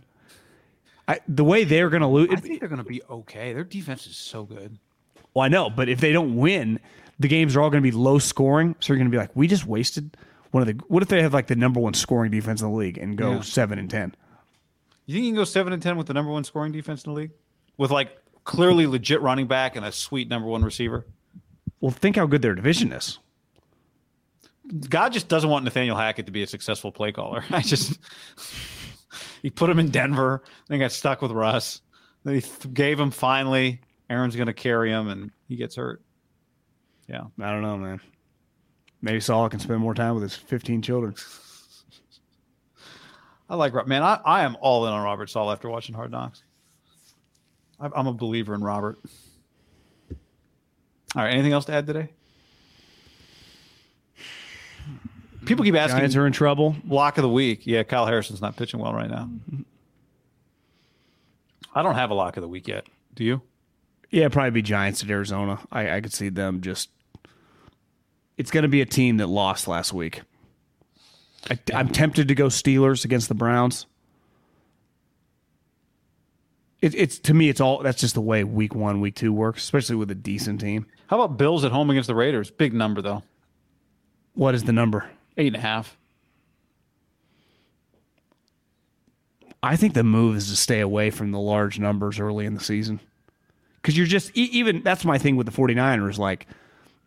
I, the way they're going to lose, I think they're going to be okay. Their defense is so good. well, I know, but if they don't win, the games are all going to be low scoring. So you're going to be like, we just wasted one of the. What if they have like the number one scoring defense in the league and go Yeah. seven and ten? You think you can go seven and ten with the number one scoring defense in the league, with like clearly legit running back and a sweet number one receiver? Well, think how good their division is. God just doesn't want Nathaniel Hackett to be a successful play caller. I just he put him in Denver, then got stuck with Russ. They gave him finally. Aaron's going to carry him, and he gets hurt. Yeah, I don't know, man. Maybe Saleh can spend more time with his 15 children. I like. Man, I, I am all in on Robert Saleh after watching Hard Knocks. I, I'm a believer in Robert. All right, anything else to add today? People keep asking. Giants are in trouble. Lock of the week. Yeah, Kyle Harrison's not pitching well right now. I don't have a lock of the week yet. Do you? Yeah, probably be Giants at Arizona. I, I could see them just. It's going to be a team that lost last week. I, I'm tempted to go Steelers against the Browns. It, it's to me, it's all that's just the way week one, week two works, especially with a decent team. How about Bills at home against the Raiders? Big number though. What is the number? Eight and a half. I think the move is to stay away from the large numbers early in the season. Because you're just, even that's my thing with the 49ers. Like,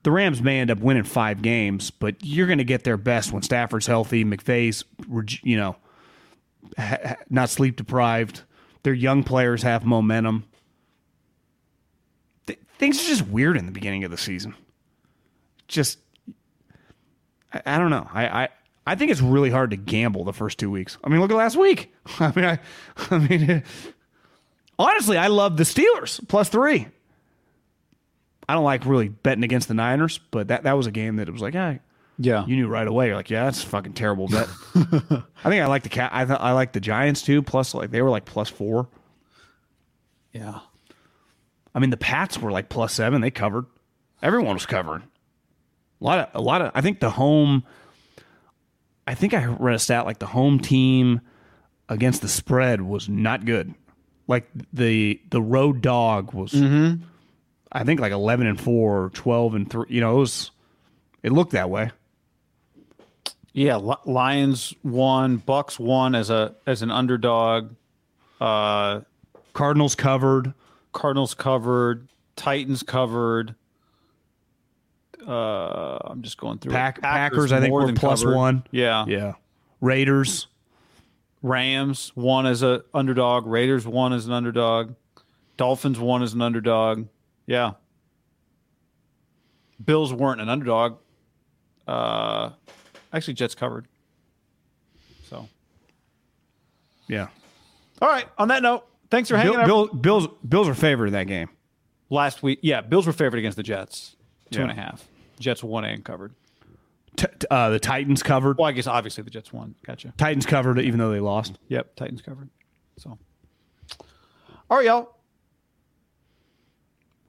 the Rams may end up winning five games, but you're going to get their best when Stafford's healthy, McVay's, you know, ha- not sleep deprived. Their young players have momentum. Th- things are just weird in the beginning of the season. Just, I, I don't know. I, I I think it's really hard to gamble the first two weeks. I mean, look at last week. I mean, I, I mean, honestly, I love the Steelers plus three. I don't like really betting against the Niners, but that, that was a game that it was like, yeah, Yeah. you knew right away. You're like, yeah, that's a fucking terrible bet. I think I like the cat. I th- I like the Giants too. Plus, like they were like plus four. yeah. I mean, the Pats were like plus seven. They covered. Everyone was covering. A lot of a lot of. I think the home. I think I read a stat like the home team against the spread was not good. Like the the road dog was. Mm-hmm. I think like eleven and four, or 12 and three. You know, it was. It looked that way. Yeah, Lions won, Bucs won as a as an underdog. Uh, Cardinals covered. Cardinals covered, Titans covered. Uh, I'm just going through. Pack, Packers, I think were plus covered. one. Yeah. Yeah. Raiders. Rams won as a underdog. Raiders won as an underdog. Dolphins won as an underdog. Yeah. Bills weren't an underdog. Uh, actually, Jets covered. So, Yeah. all right. On that note, thanks for hanging Bill, out. Bill, Bills Bills were favored in that game. Last week, yeah, Bills were favored against the Jets, two Yeah. and a half. Jets won and covered. T- t- uh, the Titans covered. Well, I guess obviously the Jets won. Gotcha. Titans covered even though they lost. Yep, Titans covered. So, all right, y'all.